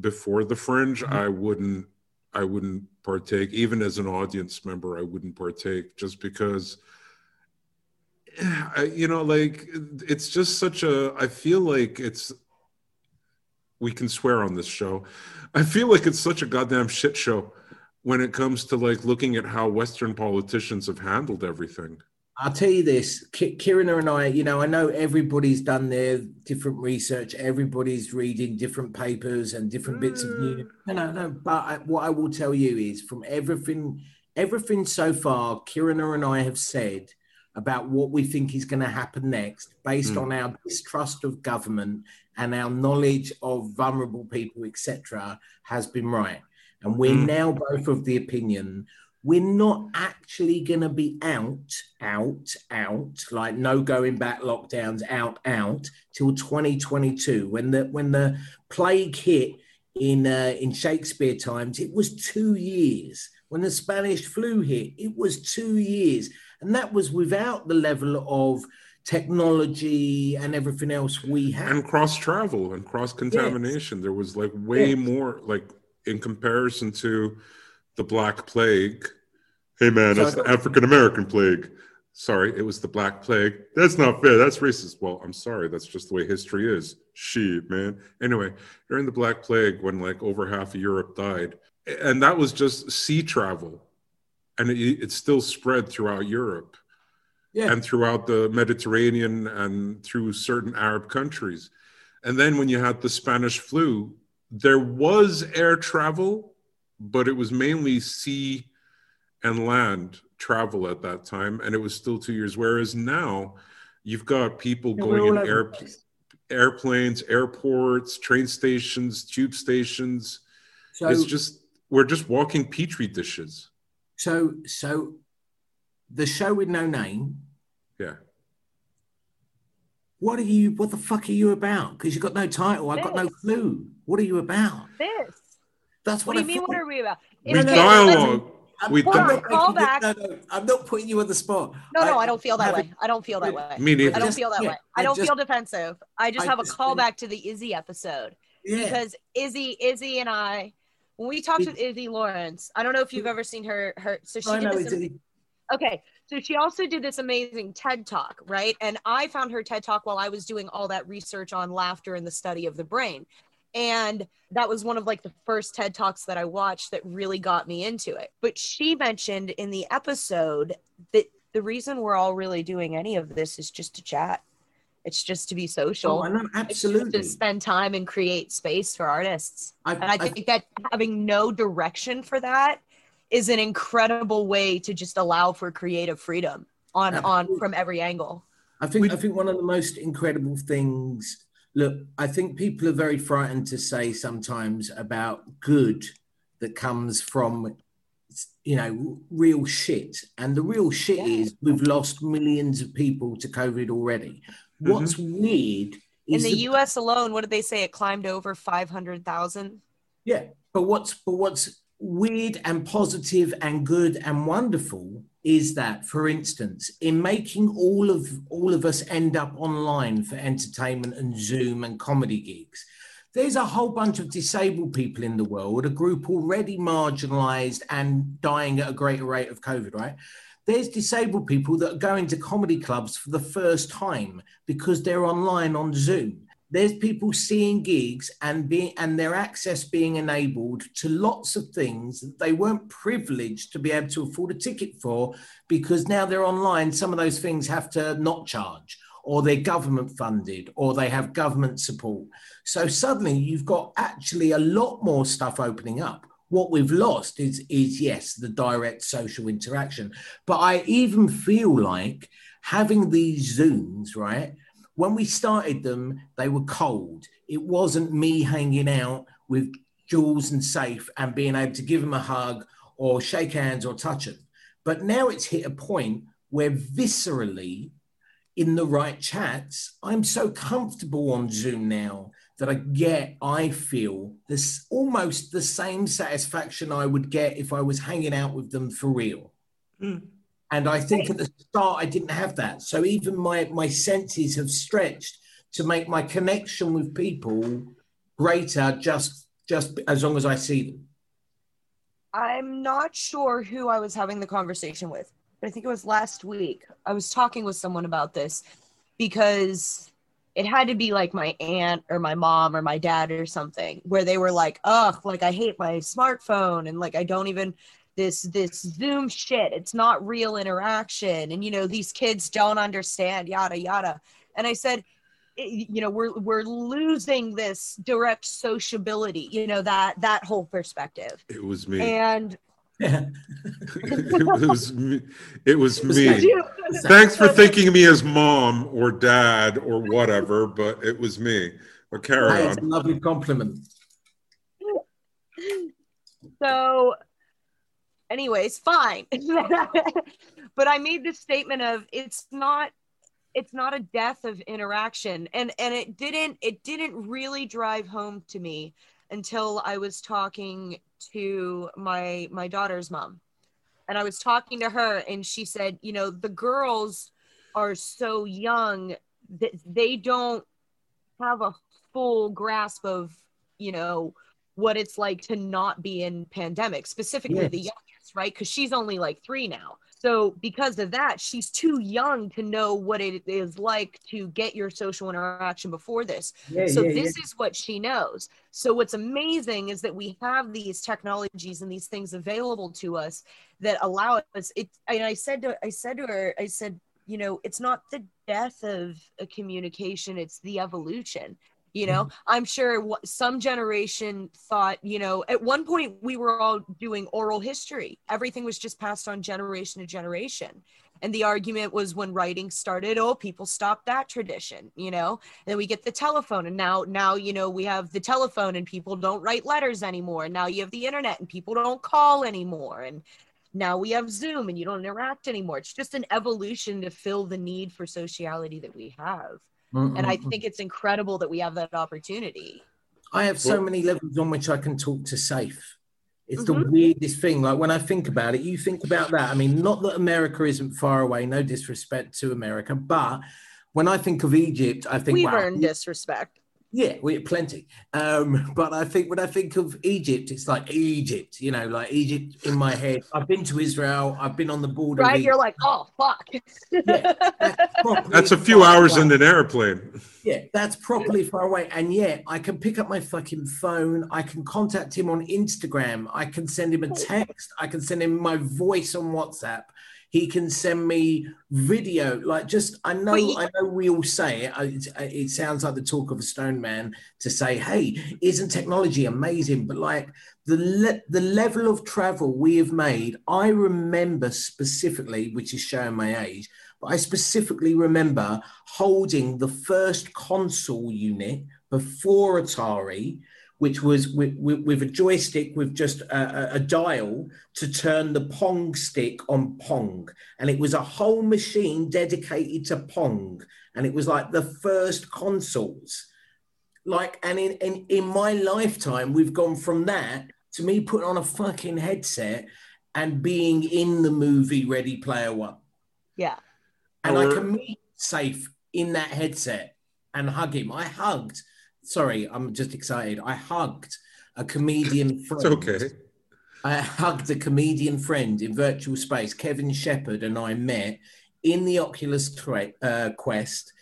Speaker 1: before the fringe, I wouldn't I wouldn't partake. Even as an audience member, I wouldn't partake just because you know, like it's just such a I feel like it's we can swear on this show. I feel like it's such a goddamn shit show when it comes to like looking at how Western politicians have handled everything.
Speaker 3: I'll tell you this, Ki- Kieran and I, you know, I know everybody's done their different research, everybody's reading different papers and different bits of news. No, no, no. But I, what I will tell you is from everything, everything so far, Kirina and I have said about what we think is going to happen next, based
Speaker 1: Mm.
Speaker 3: on our distrust of government and our knowledge of vulnerable people, etc., has been right. And we're
Speaker 1: Mm.
Speaker 3: now both of the opinion we're not actually going to be out, out, out, like no going back lockdowns, out, out till 2022. When the when the plague hit in uh, in Shakespeare times, it was two years when the Spanish flu hit, it was two years. And that was without the level of technology and everything else we have.
Speaker 1: And cross travel and cross contamination. Yes. There was like way yes. more, like in comparison to the Black Plague. Hey man, that's the African American plague. Sorry, it was the Black Plague. That's not fair. That's racist. Well, I'm sorry. That's just the way history is. Shit, man. Anyway, during the Black Plague, when like over half of Europe died, and that was just sea travel, and it, it still spread throughout Europe, yeah. and throughout the Mediterranean, and through certain Arab countries. And then when you had the Spanish flu, there was air travel, but it was mainly sea and land travel at that time, and it was still two years. Whereas now, you've got people going in air, airplanes, airports, train stations, tube stations. So, it's just we're just walking petri dishes.
Speaker 3: So, so the show with no name.
Speaker 1: Yeah.
Speaker 3: What are you? What the fuck are you about? Because you've got no title. I've got no clue. What are you about?
Speaker 2: This.
Speaker 3: That's what,
Speaker 2: what do you mean? What are we about?
Speaker 1: We dialogue.
Speaker 3: I'm,
Speaker 1: we
Speaker 3: not call back. No, no, I'm not putting you on the spot.
Speaker 2: No, no, I, I don't feel that way. I don't feel that way.
Speaker 1: Me neither.
Speaker 2: I don't feel that yeah, way. I don't just, feel defensive. I just I have a callback to the Izzy episode yeah. because Izzy, Izzy, and I, when we talked with Izzy Lawrence, I don't know if you've ever seen her. Her so she oh, did this. Okay, so she also did this amazing TED talk, right? And I found her TED talk while I was doing all that research on laughter and the study of the brain. And that was one of like the first TED Talks that I watched that really got me into it. But she mentioned in the episode that the reason we're all really doing any of this is just to chat. It's just to be social.
Speaker 3: Oh, I know, absolutely.
Speaker 2: to spend time and create space for artists. I, and I think I, that having no direction for that is an incredible way to just allow for creative freedom on absolutely. on from every angle.
Speaker 3: I think I think one of the most incredible things Look, I think people are very frightened to say sometimes about good that comes from, you know, real shit. And the real shit yeah. is we've lost millions of people to COVID already. Mm-hmm. What's weird
Speaker 2: in the, the, US alone, what did they say? It climbed over 500,000.
Speaker 3: Yeah. But what's, but what's weird and positive and good and wonderful is that, for instance, in making all of all of us end up online for entertainment and Zoom and comedy gigs, there's a whole bunch of disabled people in the world, a group already marginalized and dying at a greater rate of COVID, right? There's disabled people that are going to comedy clubs for the first time because they're online on Zoom there's people seeing gigs and being and their access being enabled to lots of things that they weren't privileged to be able to afford a ticket for because now they're online some of those things have to not charge or they're government funded or they have government support. So suddenly you've got actually a lot more stuff opening up. What we've lost is is yes the direct social interaction. But i even feel like having these zooms right when we started them, they were cold. It wasn't me hanging out with Jules and Safe and being able to give them a hug or shake hands or touch them. But now it's hit a point where viscerally, in the right chats, I'm so comfortable on Zoom now that I get, I feel this almost the same satisfaction I would get if I was hanging out with them for real. Mm. And I think at the start I didn't have that. So even my my senses have stretched to make my connection with people greater just just as long as I see them.
Speaker 2: I'm not sure who I was having the conversation with, but I think it was last week. I was talking with someone about this because it had to be like my aunt or my mom or my dad or something where they were like, "Ugh, like I hate my smartphone and like I don't even this this zoom shit it's not real interaction and you know these kids don't understand yada yada and i said you know we're we're losing this direct sociability you know that that whole perspective
Speaker 1: it was me
Speaker 2: and [laughs]
Speaker 1: it was me. It was me. [laughs] Thanks for thinking of me as mom or dad or whatever, but it was me. But carry on.
Speaker 3: a lovely compliment.
Speaker 2: So anyways fine. [laughs] But i made this statement of it's not it's not a death of interaction. And and it didn't it didn't really drive home to me until i was talking to my my daughter's mom. And I was talking to her, and she said, you know, the girls are so young that they don't have a full grasp of, you know, what it's like to not be in pandemic, specifically
Speaker 3: Yes.
Speaker 2: the youngest, right? Because she's only like three now. So because of that, she's too young to know what it is like to get your social interaction before this.
Speaker 3: Yeah,
Speaker 2: so
Speaker 3: yeah,
Speaker 2: this is what she knows. So what's amazing is that we have these technologies and these things available to us that allow us. It. And I said to I said to her, I said, you know, it's not the death of a communication; it's the evolution. You know, mm-hmm. I'm sure some generation thought, you know, at one point we were all doing oral history. Everything was just passed on generation to generation. And the argument was when writing started, oh, people stopped that tradition, you know. And then we get the telephone, and now, now, you know, we have the telephone, and people don't write letters anymore. And now you have the internet, and people don't call anymore. And now we have Zoom, and you don't interact anymore. It's just an evolution to fill the need for sociality that we have.
Speaker 3: Mm,
Speaker 2: And I think it's incredible that we have that opportunity.
Speaker 3: I have so many levels on which I can talk to safe. It's the
Speaker 2: Mhm.
Speaker 3: weirdest thing. Like when I think about it, you think about that. I mean, not that America isn't far away, no disrespect to America, but when I think of Egypt, I think
Speaker 2: We've
Speaker 3: wow,
Speaker 2: earned disrespect.
Speaker 3: Yeah, we have plenty. Um, [laughs] but I think when I think of Egypt, it's like Egypt, you know, like Egypt in my head. I've been to Israel. I've been on the border.
Speaker 2: Right? You're like, oh, fuck. [laughs]
Speaker 3: Yeah. That's,
Speaker 1: That's a few hours
Speaker 3: away.
Speaker 1: in an airplane.
Speaker 3: Yeah, that's properly far away. And yet I can pick up my fucking phone. I can contact him on Instagram. I can send him a text. I can send him my voice on WhatsApp. He can send me video. Like just, I know,
Speaker 2: you-
Speaker 3: I know we all say it. I- It, uh, it sounds like the talk of a stone man to say, "Hey, isn't technology amazing?" But like the le- the level of travel we have made, I remember specifically, which is showing my age. But I specifically remember holding the first console unit before Atari, which was with, with, with a joystick with just a, a, a dial to turn the Pong stick on Pong. And it was a whole machine dedicated to Pong. And it was like the first consoles. Like, and in, in, in my lifetime, we've gone from that to me putting on a fucking headset and being in the movie Ready Player One
Speaker 2: yeah.
Speaker 3: and I can meet safe in that headset and hug him. I hugged. Sorry, I'm just excited. I hugged a comedian [laughs] friend.
Speaker 1: It's okay.
Speaker 3: I hugged a comedian friend in virtual space. Kevin Shepherd and I met in the Oculus tra- uh, Quest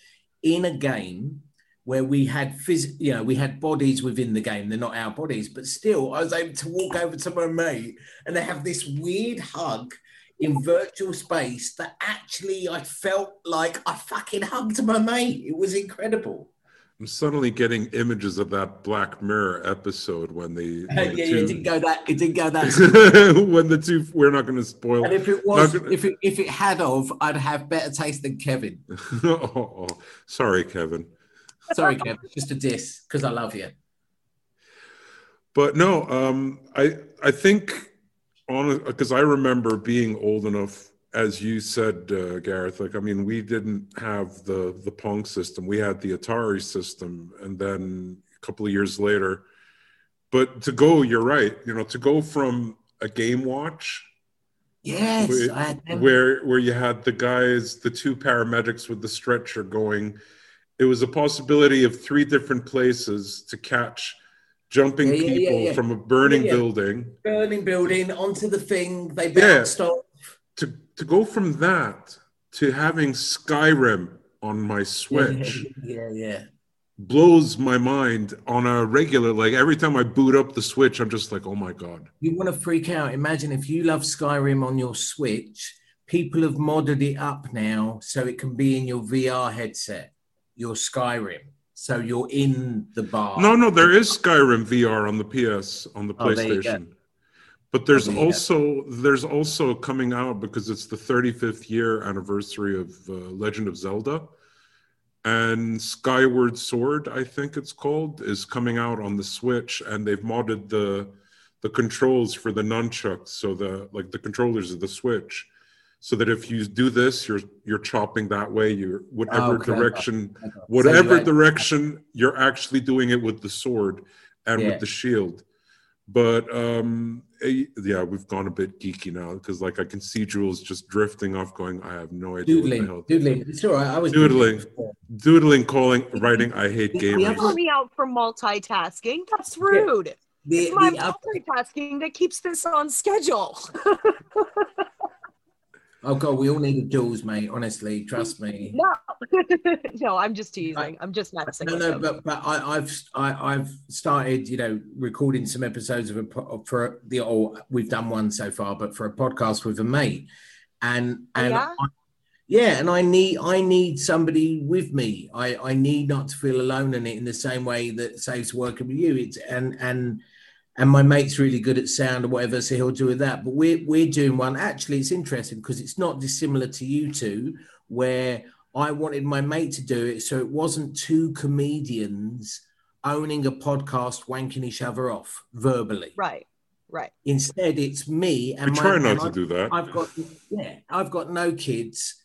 Speaker 3: in a game where we had phys- you know, we had bodies within the game. They're not our bodies, but still, I was able to walk over to my mate and they have this weird hug in virtual space that actually I felt like I fucking hugged my mate. It was incredible.
Speaker 1: I'm suddenly getting images of that Black Mirror episode when the,
Speaker 3: yeah, [laughs]
Speaker 1: when the
Speaker 3: yeah,
Speaker 1: two-
Speaker 3: it didn't go that. It didn't go that. [laughs]
Speaker 1: when the two we're not going to spoil
Speaker 3: and if it was,
Speaker 1: gonna-
Speaker 3: if it if it had of, I'd have better taste than Kevin.
Speaker 1: oh, [laughs] oh, sorry kevin
Speaker 3: Sorry, Kevin. just a diss because I love you.
Speaker 1: but no um i i think on because i remember being old enough as you said uh, gareth like i mean we didn't have the the pong system we had the atari system and then a couple of years later but to go you're right you know to go from a game watch
Speaker 3: Yes,
Speaker 1: Wait,
Speaker 3: I had them.
Speaker 1: where where you had the guys the two paramedics with the stretcher going it was a possibility of three different places to catch jumping
Speaker 3: Yeah, yeah,
Speaker 1: people
Speaker 3: yeah.
Speaker 1: from a burning building
Speaker 3: burning building onto the thing. They bounced off.
Speaker 1: To go from that to having skyrim on my switch [laughs]
Speaker 3: Yeah, yeah.
Speaker 1: blows my mind on a regular like every time i boot up the switch i'm just like oh my god
Speaker 3: You want to freak out? Imagine if you love Skyrim on your Switch. People have modded it up now so it can be in your VR headset, your Skyrim. So you're in the bar.
Speaker 1: No, no, there is Skyrim VR on the PS on the
Speaker 3: Oh, there you go.
Speaker 1: PlayStation. But there's
Speaker 3: go.
Speaker 1: also there's also coming out because it's the 35th year anniversary of uh, Legend of Zelda, and Skyward Sword, I think it's called, is coming out on the Switch, and they've modded the the controls for the nunchucks, so the like the controllers of the Switch, so that if you do this, you're you're chopping that way. You're whatever
Speaker 3: Oh, clever.
Speaker 1: direction
Speaker 3: So
Speaker 1: whatever
Speaker 3: had-
Speaker 1: direction you're actually doing it with the sword and
Speaker 3: Yeah.
Speaker 1: with the shield But um, Eh, yeah, we've gone a bit geeky now because like I can see Jules just drifting off, going, I have no idea. what the
Speaker 3: Doodling,
Speaker 1: hell.
Speaker 3: doodling. It's all right. I was
Speaker 1: Doodling. doodling, calling, writing. I hate
Speaker 3: The- the
Speaker 1: gamers.
Speaker 3: other-
Speaker 2: Call me out for multitasking. That's rude.
Speaker 3: The,
Speaker 2: It's my
Speaker 3: the other-
Speaker 2: multitasking that keeps this on schedule. [laughs]
Speaker 3: oh god, we all need a Jules, mate. Honestly, trust me. [laughs]
Speaker 2: no, [laughs] no, I'm just teasing. I'm just messing.
Speaker 3: No, no,
Speaker 2: them.
Speaker 3: but but I, I've I, I've started, you know, recording some episodes of a for the or we've done one so far, but for a podcast with a mate, and
Speaker 2: Oh,
Speaker 3: and
Speaker 2: yeah?
Speaker 3: I, yeah, and I need I need somebody with me. I I need not to feel alone in it in the same way that saves working with you. It's and and and my mate's really good at sound or whatever, so he'll do with that. But we're we're doing one. Actually, it's interesting because it's not dissimilar to you two, where I wanted my mate to do it, so it wasn't two comedians owning a podcast wanking each other off verbally.
Speaker 2: right, right.
Speaker 3: Instead, it's me and
Speaker 1: We
Speaker 3: my,
Speaker 1: try
Speaker 3: and
Speaker 1: not to
Speaker 3: I've-
Speaker 1: do that.
Speaker 3: I've got yeah, I've got no kids.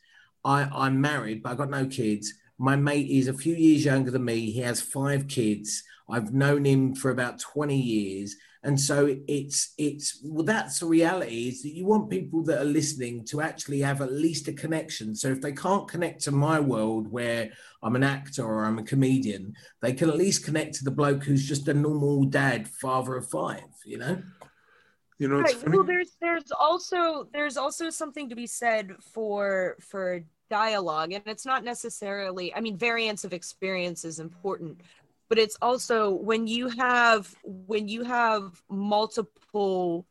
Speaker 3: I I'm married, but I've got no kids. My mate is a few years younger than me. He has five kids. I've known him for about 20 years. And so it's it's well, that's the reality is that you want people that are listening to actually have at least a connection. So if they can't connect to my world where I'm an actor or I'm a comedian, they can at least connect to the bloke who's just a normal dad, father of five, you know?
Speaker 1: You know,
Speaker 2: right. Well, there's there's also there's also something to be said for for dialogue, and it's not necessarily. I mean, variance of experience is important, but it's also when you have when you have multiple.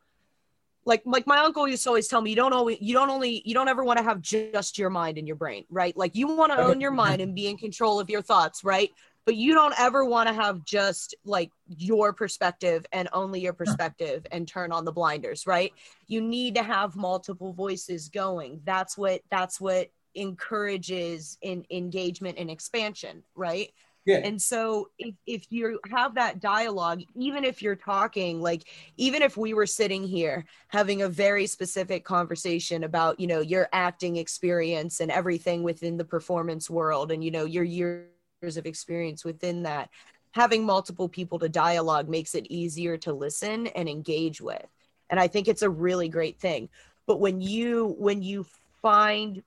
Speaker 2: Like, like my uncle used to always tell me, you don't always, you don't only, you don't ever want to have just your mind in your brain, right? Like, you want to own your mind and be in control of your thoughts, right? but you don't ever want to have just like your perspective and only your perspective and turn on the blinders right you need to have multiple voices going that's what that's what encourages in engagement and expansion right
Speaker 3: Yeah.
Speaker 2: and so if, if you have that dialogue even if you're talking like even if we were sitting here having a very specific conversation about you know your acting experience and everything within the performance world and you know your years of experience within that having multiple people to dialogue makes it easier to listen and engage with and i think it's a really great thing but when you when you find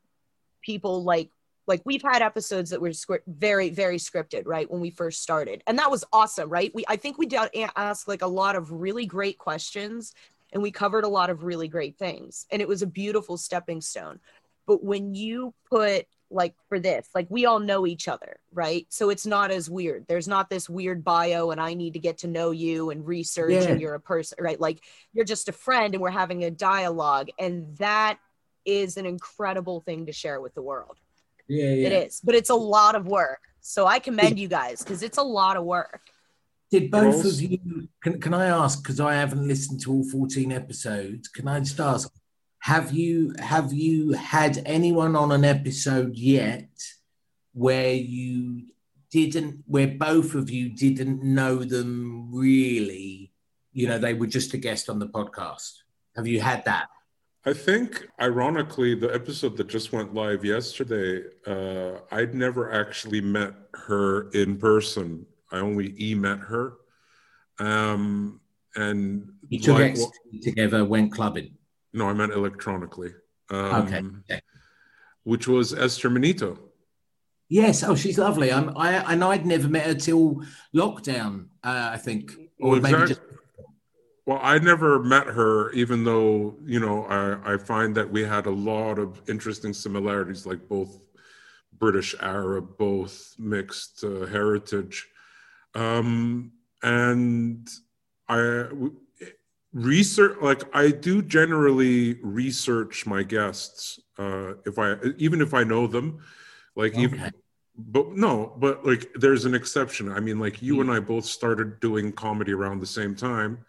Speaker 2: people like like we've had episodes that were script, very very scripted right when we first started and that was awesome right? We i think we did ask like a lot of really great questions and we covered a lot of really great things and it was a beautiful stepping stone. But when you put like for this like we all know each other right? So it's not as weird. There's not this weird bio and i need to get to know you and research
Speaker 3: Yeah.
Speaker 2: and you're a person right? Like you're just a friend and we're having a dialogue and that is an incredible thing to share with the world
Speaker 3: Yeah, yeah.
Speaker 2: it is but it's a lot of work so i commend you guys because it's a lot of work
Speaker 3: Did both of you? Can, can I ask? Because I haven't listened to all fourteen episodes. Can I just ask? Have you have you had anyone on an episode yet where you didn't, where both of you didn't know them really? You know, they were just a guest on the podcast. Have you had that?
Speaker 1: I think, ironically, the episode that just went live yesterday, uh, I'd never actually met her in person. I only e met her. Um, and
Speaker 3: You took
Speaker 1: like-
Speaker 3: together, went clubbing.
Speaker 1: no, I meant electronically. Um,
Speaker 3: Okay.
Speaker 1: Which was Esther Manito.
Speaker 3: Yes. Oh, she's lovely. I'm, I and I'd never met her till lockdown. Uh, I think, or
Speaker 1: Well,
Speaker 3: maybe just
Speaker 1: Well, I never met her, even though, you know, I, I find that we had a lot of interesting similarities, like both British Arab, both mixed uh, heritage. Um, and I research, like, I do generally research my guests, uh, if I, even if I know them, like, even, but no, but like, there's an exception. I mean, like, you
Speaker 3: Hmm.
Speaker 1: and I both started doing comedy around the same time.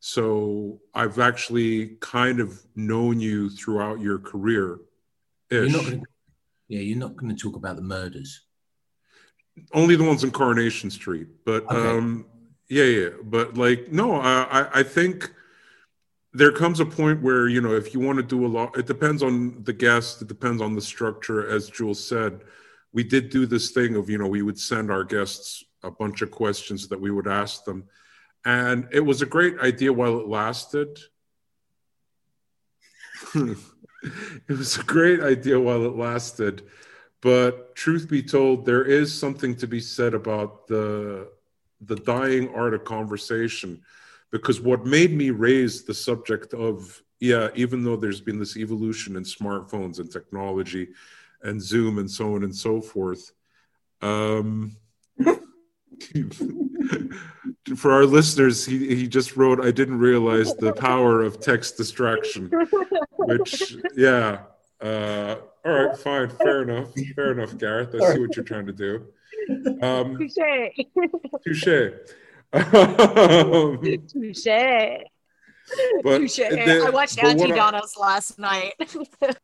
Speaker 1: So I've actually kind of known you throughout your career.
Speaker 3: You're not gonna, yeah, you're not going to talk about the murders.
Speaker 1: Only the ones in Coronation Street. But
Speaker 3: Okay.
Speaker 1: um yeah, yeah. But like no, I I- I think there comes a point where, you know, if you want to do a lot, it depends on the guest, it depends on the structure, as Jules said. We did do this thing of, you know, we would send our guests a bunch of questions that we would ask them. And it was a great idea while it lasted. [laughs] it was a great idea while it lasted. But truth be told, there is something to be said about the the dying art of conversation. Because what made me raise the subject of, yeah, even though there's been this evolution in smartphones and technology and Zoom and so on and so forth, um, [laughs] for our listeners, he, he just wrote, I didn't realize the power of text distraction, which, yeah. Uh, all right, fine, fair enough. Fair enough, Gareth. I see what you're trying to do. Um,
Speaker 2: Touche.
Speaker 1: touche. Um, [laughs]
Speaker 2: Touche.
Speaker 1: but,
Speaker 2: Touche. I watched Auntie
Speaker 1: I-
Speaker 2: last night. [laughs]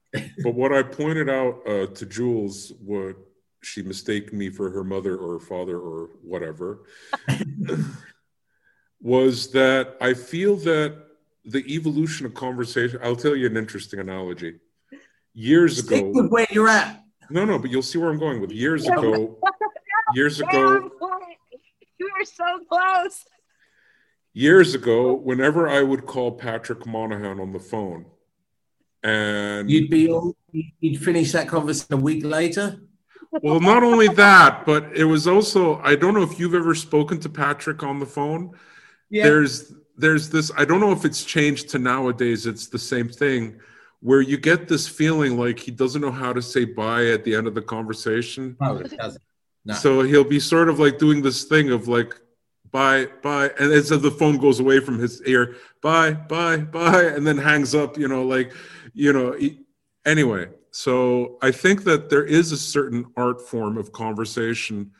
Speaker 1: But what I pointed out uh, to Jules, what she mistaken me for her mother or her father or whatever, [laughs] was that I feel that the evolution of conversation. I'll tell you an interesting analogy. Years
Speaker 3: Stick
Speaker 1: ago,
Speaker 3: with where you're at.
Speaker 1: no, no, but you'll see where I'm going with. Years ago, [laughs] years ago,
Speaker 2: you were so close.
Speaker 1: years ago, whenever I would call Patrick Monahan on the phone, and
Speaker 3: You'd be on. You'd finish that conversation a week later.
Speaker 1: Well, not only that, but it was also I don't know if you've ever spoken to Patrick on the phone. Yeah. There's there's this I don't know if it's changed to nowadays it's the same thing where you get this feeling like he doesn't know how to say bye at the end of the conversation.
Speaker 3: No, it doesn't. No.
Speaker 1: So he'll be sort of like doing this thing of like bye bye and as the phone goes away from his ear bye bye bye and then hangs up you know like you know he- anyway so i think that there is a certain art form of conversation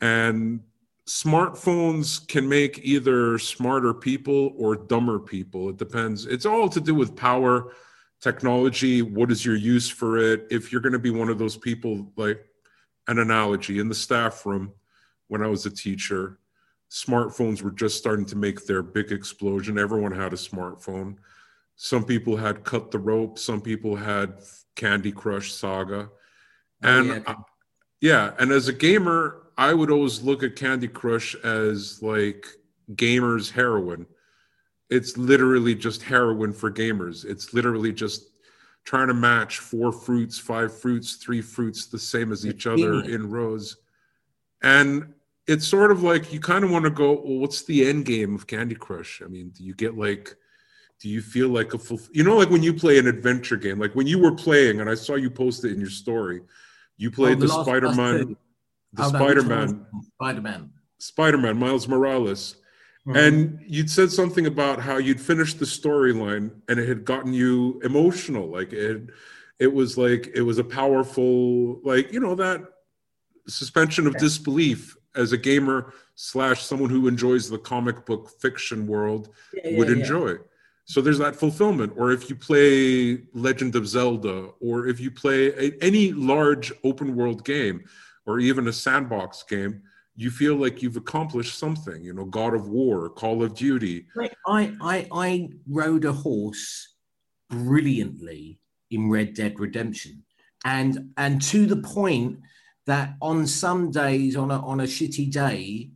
Speaker 1: and smartphones can make either smarter people or dumber people it depends it's all to do with power technology what is your use for it if you're going to be one of those people like an analogy in the staff room when I was a teacher. Smartphones were just starting to make their big explosion. Everyone had a smartphone. Some people had Cut the Rope, some people had Candy Crush Saga. And
Speaker 3: yeah.
Speaker 1: uh, yeah, and as a gamer, I would always look at Candy Crush as like gamers' heroin. It's literally just heroin for gamers. It's literally just trying to match four fruits, five fruits, three fruits, the same as each other in rows. And it's sort of like you kind of want to go, well, what's the end game of Candy Crush? I mean, do you get like, do you feel like a full, you know, like when you play an adventure game, like when you were playing, and I saw you post it in your story, you played
Speaker 3: Oh, The
Speaker 1: the,
Speaker 3: Last
Speaker 1: Spider Man,
Speaker 3: 2.
Speaker 1: the Spider
Speaker 3: which one was
Speaker 1: Man.
Speaker 3: Spider-Man.
Speaker 1: Spider Man, Miles Morales.
Speaker 3: Mhm.
Speaker 1: And you'd said something about how you'd finished the storyline and it had gotten you emotional. Like it, it was like it was a powerful, like you know that suspension of
Speaker 3: Yeah.
Speaker 1: disbelief as a gamer slash someone who enjoys the comic book fiction world
Speaker 3: Yeah,
Speaker 1: would
Speaker 3: enjoy yeah.
Speaker 1: So there's that fulfillment. Or if you play Legend of Zelda, or if you play a, any large open world game, or even a sandbox game, you feel like you've accomplished something. You know, God of War, Call of Duty.
Speaker 3: I, I, I rode a horse brilliantly in Red Dead Redemption, and and to the point that on some days, on a on a shitty day,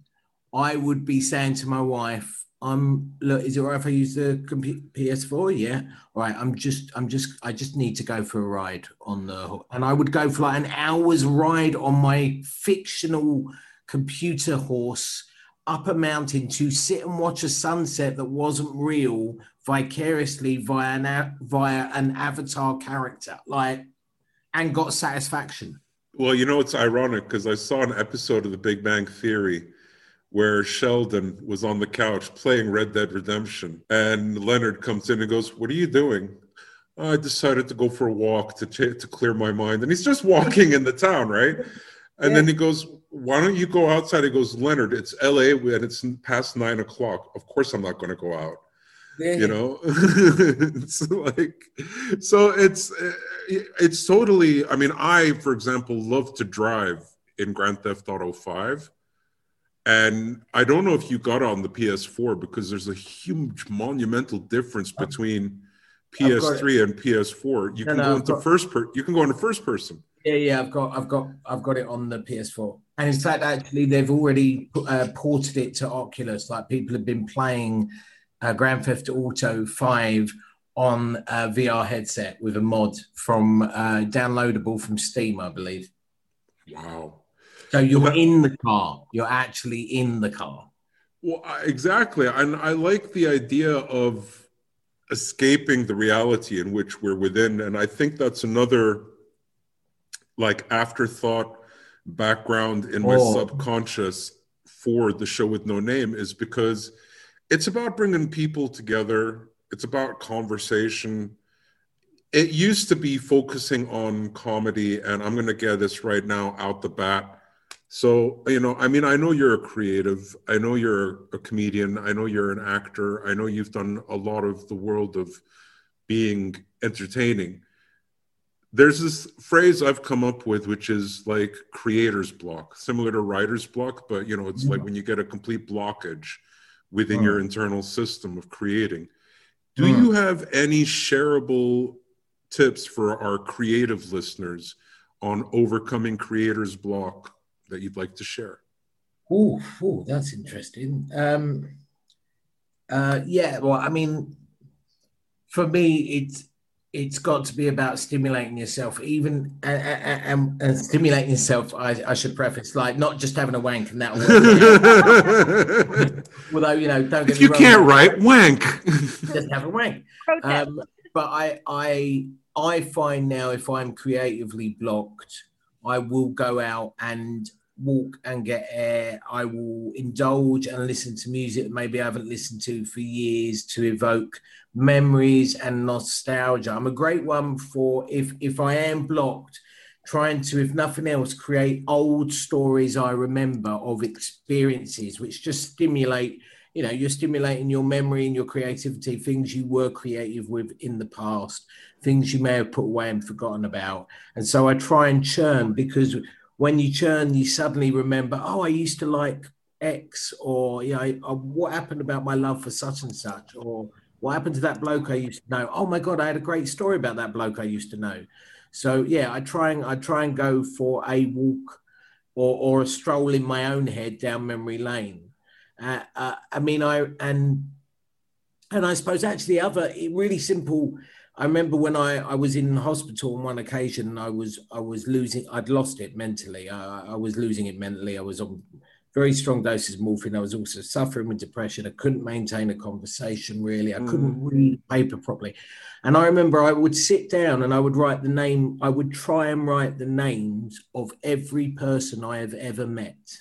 Speaker 3: I would be saying to my wife, "I'm look, is it right if I use the compu- PS4? Yeah, all right. I'm just, I'm just, I just need to go for a ride on the, ho-" and I would go for like an hour's ride on my fictional computer horse." up a mountain to sit and watch a sunset that wasn't real vicariously via an, via an avatar character like and got satisfaction
Speaker 1: Well, you know, it's ironic because I saw an episode of The Big Bang Theory where Sheldon was on the couch playing Red Dead Redemption, and Leonard comes in and goes, "What are you doing?" I decided to go for a walk to ch- to clear my mind, and he's just [laughs] walking in the town, right? And then he goes, "Why don't you go outside?" He goes, "Leonard, it's L.A. and it's past nine o'clock. Of course, I'm not going to go out." you know [laughs] it's like so it's it's totally i mean i for example love to drive in grand theft auto 5 and i don't know if you got on the ps4 because there's a huge monumental difference between ps3 and ps4 you
Speaker 3: No,
Speaker 1: can
Speaker 3: no,
Speaker 1: go
Speaker 3: I've
Speaker 1: into
Speaker 3: got-
Speaker 1: first per you can go into first person
Speaker 3: Yeah, yeah, I've got, I've got, I've got it on the PS4. And in fact, actually, they've already uh, ported it to Oculus. Like people have been playing uh, Grand Theft Auto Five on a VR headset with a mod from uh, downloadable from Steam, I believe.
Speaker 1: Wow.
Speaker 3: So you're in the car. You're actually in the car.
Speaker 1: Well, exactly. And I like the idea of escaping the reality in which we're within. And I think that's another like afterthought background in my oh. subconscious for the show with no name is because it's about bringing people together. It's about conversation. It used to be focusing on comedy, and I'm going to get this right now out the bat so, you know, I mean, I know you're a creative. I know you're a comedian. I know you're an actor. I know you've done a lot of the world of being entertaining. There's this phrase I've come up with, which is like creator's block, similar to writer's block, but you know, it's like when you get a complete blockage within your internal system of creating. Do hmm. you have any shareable tips for our creative listeners on overcoming creator's block that you'd like to share?
Speaker 3: Oh, oh, that's interesting. Um, uh, yeah, well, I mean, for me, it's it's got to be about stimulating yourself, even and, and, and stimulating yourself. I, I, should preface, like not just having a wank and that. [laughs] Although you know, don't
Speaker 1: get if you wrong, can't write [laughs] wank,
Speaker 3: just have a wank. Um, but I, I, I find now if I'm creatively blocked, I will go out and walk and get air. I will indulge and listen to music maybe I haven't listened to for years to evoke memories and nostalgia. I'm a great one for if if I am blocked, trying to, if nothing else, create old stories I remember of experiences which just stimulate. You know, you're stimulating your memory and your creativity, things you were creative with in the past, things you may have put away and forgotten about. And so I try and churn because when you churn, you suddenly remember, oh, I used to like X, or you know, I, what happened about my love for such and such, or what happened to that bloke I used to know? Oh my God, I had a great story about that bloke I used to know. So yeah, I try and I try and go for a walk or or a stroll in my own head down memory lane. Uh, uh, I mean, I and and I suppose actually other really simple I remember when I, I was in hospital on one occasion, I was I was losing, I'd lost it mentally. I, I was losing it mentally. I was on very strong doses of morphine. I was also suffering with depression. I couldn't maintain a conversation really. I couldn't mm. read paper properly. And I remember I would sit down and I would write the name, I would try and write the names of every person I have ever met.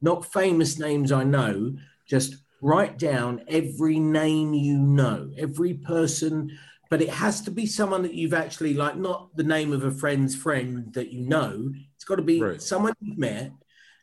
Speaker 3: Not famous names I know, just write down every name you know, every person but it has to be someone that you've actually like not the name of a friend's friend that you know. It's got to be right. someone you've met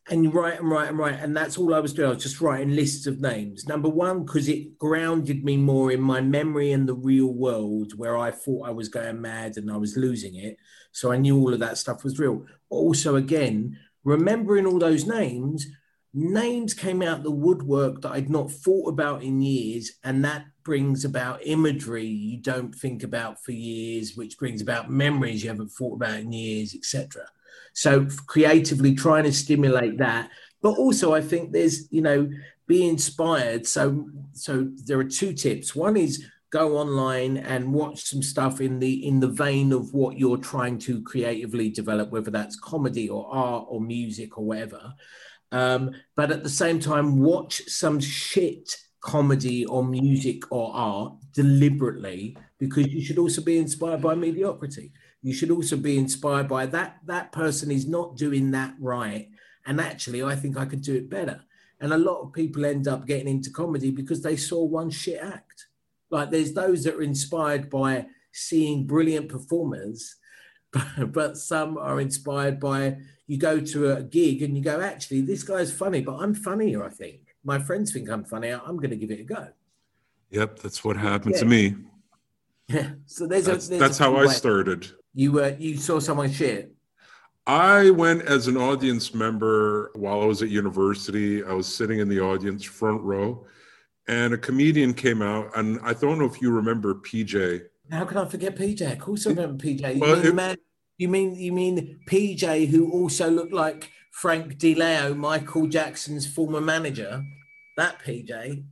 Speaker 3: and you write and write and write and that's all i was doing. I was just writing lists of names. Number one because it grounded me more in my memory and the real world where i thought i was going mad and i was losing it. So i knew all of that stuff was real. But also again remembering all those names names came out the woodwork that i'd not thought about in years and that brings about imagery you don't think about for years, which brings about memories you haven't thought about in years, etc. So creatively trying to stimulate that, but also I think there's you know be inspired. So so there are two tips. One is go online and watch some stuff in the in the vein of what you're trying to creatively develop, whether that's comedy or art or music or whatever. Um, but at the same time, watch some shit comedy or music or art deliberately because you should also be inspired by mediocrity. You should also be inspired by that that person is not doing that right. And actually i think i could do it better. And a lot of people end up getting into comedy because they saw one shit act. Like there's those that are inspired by seeing brilliant performers [laughs] but, but some are inspired by you go to a gig and you go actually this guy's funny but i'm funnier i think my friends think I'm funny, I'm going to give it a go.
Speaker 1: Yep, that's what happened yeah. to me.
Speaker 3: Yeah, so there's
Speaker 1: that's,
Speaker 3: a, there's
Speaker 1: that's how I started.
Speaker 3: You were uh, you saw someone shit.
Speaker 1: I went as an audience member while I was at university. I was sitting in the audience front row, and a comedian came out, and I don't know if you remember PJ.
Speaker 3: How can I forget PJ? Of course, I remember PJ. You well, mean it, man You mean you mean PJ, who also looked like Frank DiLeo, Michael Jackson's former manager? That PJ.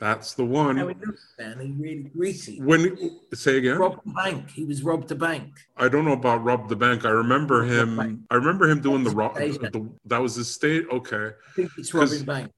Speaker 1: That's the
Speaker 3: How
Speaker 1: one.
Speaker 3: he looked, man. He really greasy.
Speaker 1: When say again?
Speaker 3: Robbed the bank. He was robbed the bank.
Speaker 1: I don't know about rob the bank. I remember
Speaker 3: Rob the
Speaker 1: him. I remember him doing the, rob. The, that was his state. Okay,
Speaker 3: I think it's robbing bank.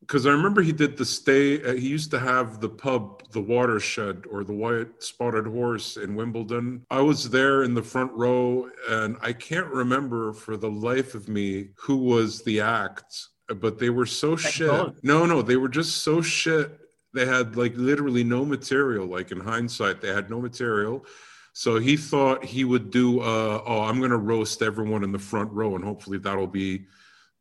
Speaker 1: because I remember he did the stay. Uh, he used to have the pub, the Watershed, or the White Spotted Horse in Wimbledon. I was there in the front row, and I can't remember for the life of me who was the act. But they were so
Speaker 3: Thank
Speaker 1: shit.
Speaker 3: God.
Speaker 1: No, no, they were just so shit. They had like literally no material. Like in hindsight, they had no material. So he thought he would do. Uh, oh, I'm gonna roast everyone in the front row, and hopefully that'll be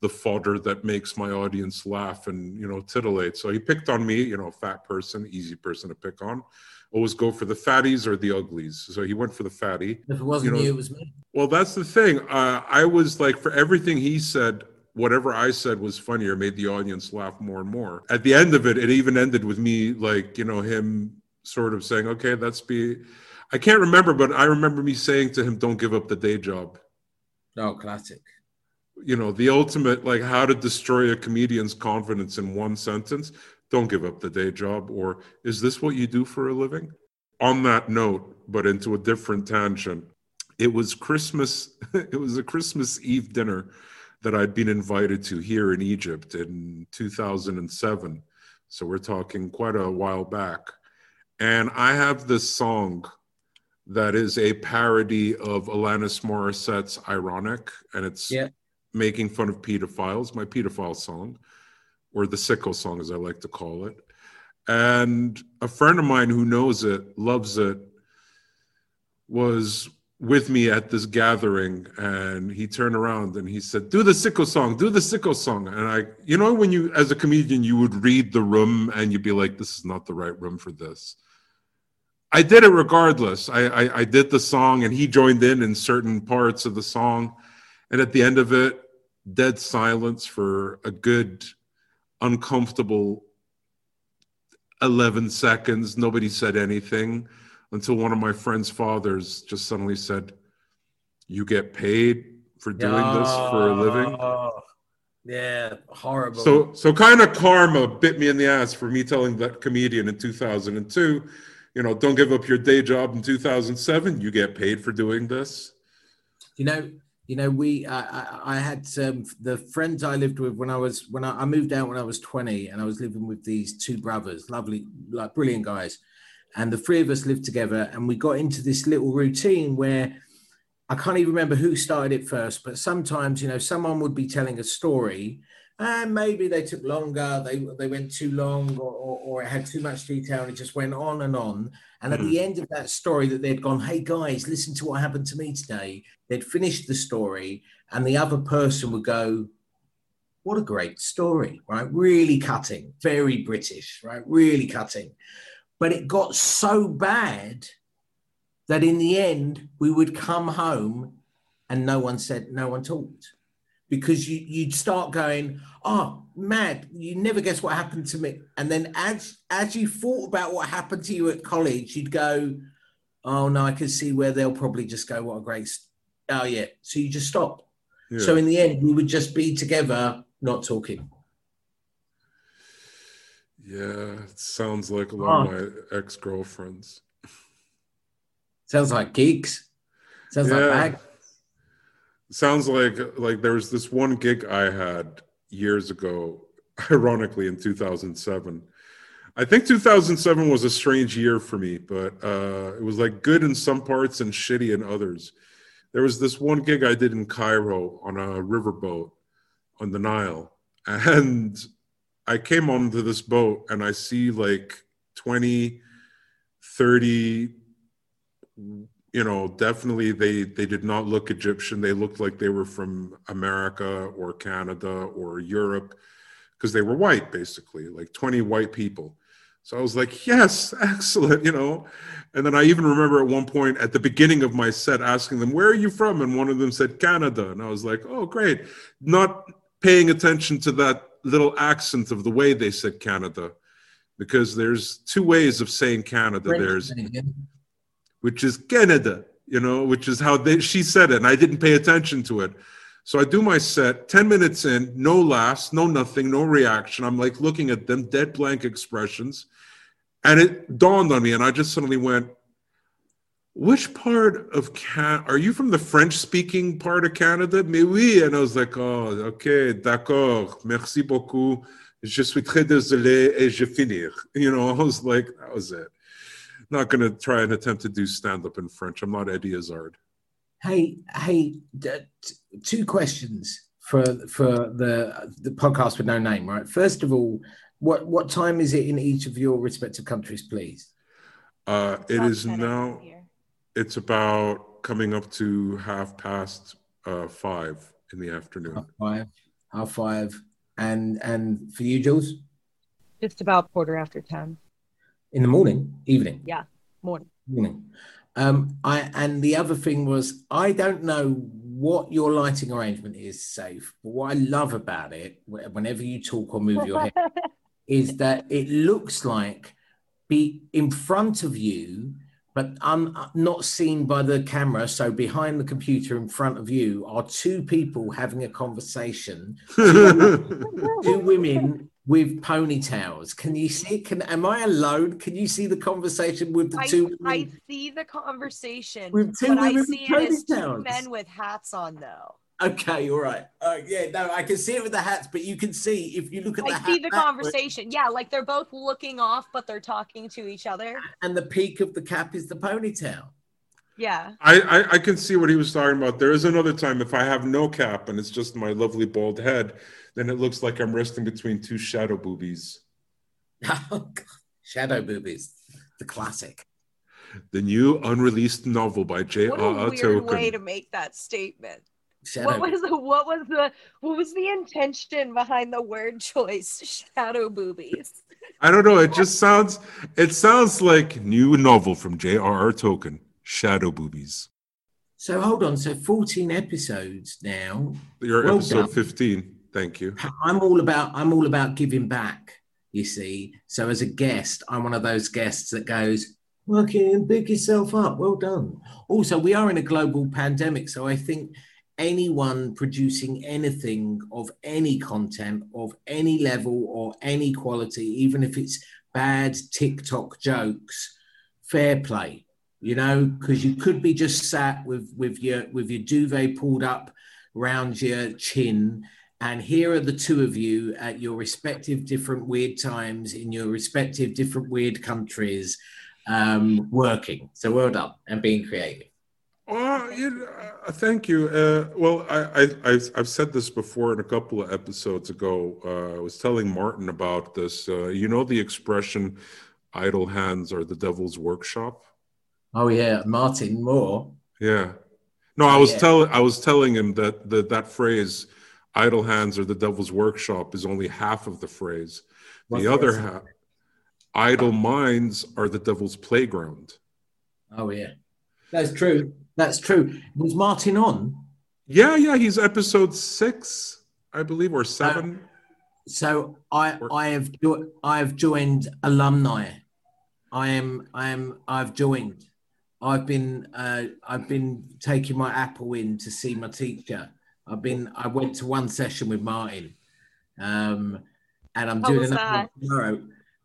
Speaker 1: the fodder that makes my audience laugh and you know titillate. So he picked on me, you know, fat person, easy person to pick on. Always go for the fatties or the uglies. So he went for the fatty.
Speaker 3: If it wasn't
Speaker 1: you
Speaker 3: you, it was me.
Speaker 1: Well, that's the thing. Uh, I was like, for everything he said, whatever I said was funnier, made the audience laugh more and more. At the end of it, it even ended with me, like, you know, him sort of saying, okay, let's be. I can't remember, but I remember me saying to him, don't give up the day job.
Speaker 3: Oh, classic.
Speaker 1: You know, the ultimate, like, how to destroy a comedian's confidence in one sentence. Don't give up the day job. Or is this what you do for a living? On that note, but into a different tangent, it was Christmas. [laughs] It was a Christmas Eve dinner that I'd been invited to here in Egypt in 2007. So we're talking quite a while back. And I have this song that is a parody of Alanis Morissette's Ironic, and it's
Speaker 3: Yeah.
Speaker 1: making fun of pedophiles, my pedophile song, or the sicko song, as I like to call it. And a friend of mine who knows it, loves it, was with me at this gathering and he turned around and he said, Do the sicko song, do the sicko song. And I, you know, when you, as a comedian, you would read the room and you'd be like, This is not the right room for this. I did it regardless. I, I, I did the song and he joined in in certain parts of the song. And at the end of it, dead silence for a good, uncomfortable 11 seconds. Nobody said anything until one of my friend's fathers just suddenly said, You get paid for doing this for a living?
Speaker 3: Oh, Yeah, horrible.
Speaker 1: So, so kind of karma bit me in the ass for me telling that comedian in 2002, you know, don't give up your day job in 2007. You get paid for doing this.
Speaker 3: you know, you know, we I, I, I had um, the friends I lived with when I was when I, I moved out when I was 20 and I was living with these two brothers, lovely, like brilliant guys. And the three of us lived together and we got into this little routine where I can't even remember who started it first, but sometimes, you know, someone would be telling a story and maybe they took longer, they they went too long, or, or, or it had too much detail, and it just went on and on. And at hmm. the end of that story, that they'd gone, "Hey guys, listen to what happened to me today." They'd finished the story, and the other person would go, "What a great story, right? Really cutting, very British, right? Really cutting." But it got so bad that in the end, we would come home, and no one said, no one talked because you, you'd start going, oh, mad, you never guess what happened to me. And then as, as you thought about what happened to you at college, you'd go, oh, no, I can see where they'll probably just go, what a great, st-" oh, yeah. So you just stop.
Speaker 1: Yeah.
Speaker 3: So in the end, we would just be together, not talking.
Speaker 1: Yeah, it sounds like a lot
Speaker 3: Oh.
Speaker 1: of my ex girlfriends.
Speaker 3: Sounds like geeks. Sounds like
Speaker 1: Yeah.
Speaker 3: bag.
Speaker 1: Sounds like like there was this one gig I had years ago, [laughs] ironically in 2007. I think 2007 was a strange year for me, but uh, it was like good in some parts and shitty in others. There was this one gig I did in Cairo on a riverboat on the Nile, [laughs] and I came onto this boat and I see like 20, 30 you know definitely they they did not look egyptian. They looked like they were from america or canada or europe because they were white basically like 20 white people. So i was like yes [laughs] excellent you know? And then i even remember at one point at the beginning of my set asking them where are you from? And one of them said canada. And i was like oh great. Not paying attention to that little accent of the way they said canada because there's two ways of saying canada there's which is Canada. you know, which is how they, she said it, and I didn't pay attention to it. So I do my set, 10 minutes in, no laughs, no nothing, no reaction. I'm like looking at them, dead blank expressions. And it dawned on me, and I just suddenly went, which part of Can are you from the French speaking part of Canada? Mais oui. And I was like, oh, okay, d'accord, merci beaucoup. Je suis très désolé et je finir. [laughs] You know, I was like, that was it. Not going to try and attempt to do stand up in French. I'm not Eddie Izzard.
Speaker 3: Hey, hey, d- t- two questions for for the the podcast with no name, right? First of all, what what time is it in each of your respective countries, please?
Speaker 1: Uh, it
Speaker 2: About
Speaker 1: is now,
Speaker 2: here.
Speaker 1: It's about coming up to half past uh, five in the afternoon.
Speaker 3: Half five, half five, and and for you, Jules,
Speaker 2: Just about quarter after 10.
Speaker 3: in the morning, evening.
Speaker 2: Yeah, morning.
Speaker 3: Morning. Um, I and the other thing was I don't know what your lighting arrangement is, safe. But what I love about it, whenever you talk or move your head, [laughs] is that it looks like be in front of you, but I'm uh, not seen by the camera. So behind the computer, in front of you, are two people having a conversation. two women [laughs] with ponytails. Can you see? Can am I alone? Can you see the conversation with the
Speaker 2: I,
Speaker 3: two?
Speaker 2: I see the conversation,
Speaker 3: With two
Speaker 2: but I see
Speaker 3: with
Speaker 2: it as two men with hats on, though.
Speaker 3: Okay, all right. Uh, yeah, no, I can see it with the hats, but you can see if you look at the
Speaker 2: I
Speaker 3: hat
Speaker 2: see the
Speaker 3: backwards
Speaker 2: conversation. Yeah, like they're both looking off, but they're talking to each other.
Speaker 3: and the peak of the cap is the ponytail.
Speaker 2: Yeah.
Speaker 1: I, I, I can see what he was talking about. There is another time if I have no cap and it's just my lovely bald head, then it looks like I'm resting between two shadow boobies. [laughs]
Speaker 3: Oh, God. Shadow boobies, the classic.
Speaker 1: The new unreleased novel by
Speaker 2: What a
Speaker 1: J.R.R.
Speaker 2: weird way to make that statement.
Speaker 3: Shadow.
Speaker 2: What was the what was the what was the intention behind the word choice? Shadow boobies.
Speaker 1: I don't know. It just sounds. It sounds like new novel from J.R.R. Tolkien. Shadow boobies.
Speaker 3: so hold on. So 14 episodes now.
Speaker 1: Your
Speaker 3: Well
Speaker 1: episode
Speaker 3: done.
Speaker 1: 15. Thank you.
Speaker 3: I'm all about I'm all about giving back, you see. So as a guest, I'm one of those guests that goes, working, big yourself up. Well done. Also, we are in a global pandemic, so I think anyone producing anything of any content of any level or any quality, even if it's bad TikTok jokes, fair play. You know, because you could be just sat with with your with your duvet pulled up round your chin and here are the two of you at your respective different weird times in your respective different weird countries um, working. So well done and being creative.
Speaker 1: Well, you, thank you. Uh, well, I, I, I've, I've said this before in a couple of episodes ago. Uh, I was telling Martin about this. Uh, you know the expression, idle hands are the devil's workshop?
Speaker 3: Oh yeah, Martin Moore.
Speaker 1: Yeah. No, I was
Speaker 3: Yeah.
Speaker 1: telling I was telling him that that that phrase, "idle hands are the devil's workshop," is only half of the phrase.
Speaker 3: What's
Speaker 1: the
Speaker 3: the
Speaker 1: other half, idle minds are the devil's playground.
Speaker 3: Oh yeah, that's true. That's true. Was Martin on?
Speaker 1: Yeah, yeah, he's episode six, I believe, or seven.
Speaker 3: So I
Speaker 1: Or-
Speaker 3: I have jo- I have joined alumni. I am I am I've joined. I've been uh, I've been taking my Apple in to see my teacher. I've been I went to one session with Martin, um, and I'm
Speaker 2: How
Speaker 3: doing
Speaker 2: was
Speaker 3: another one tomorrow.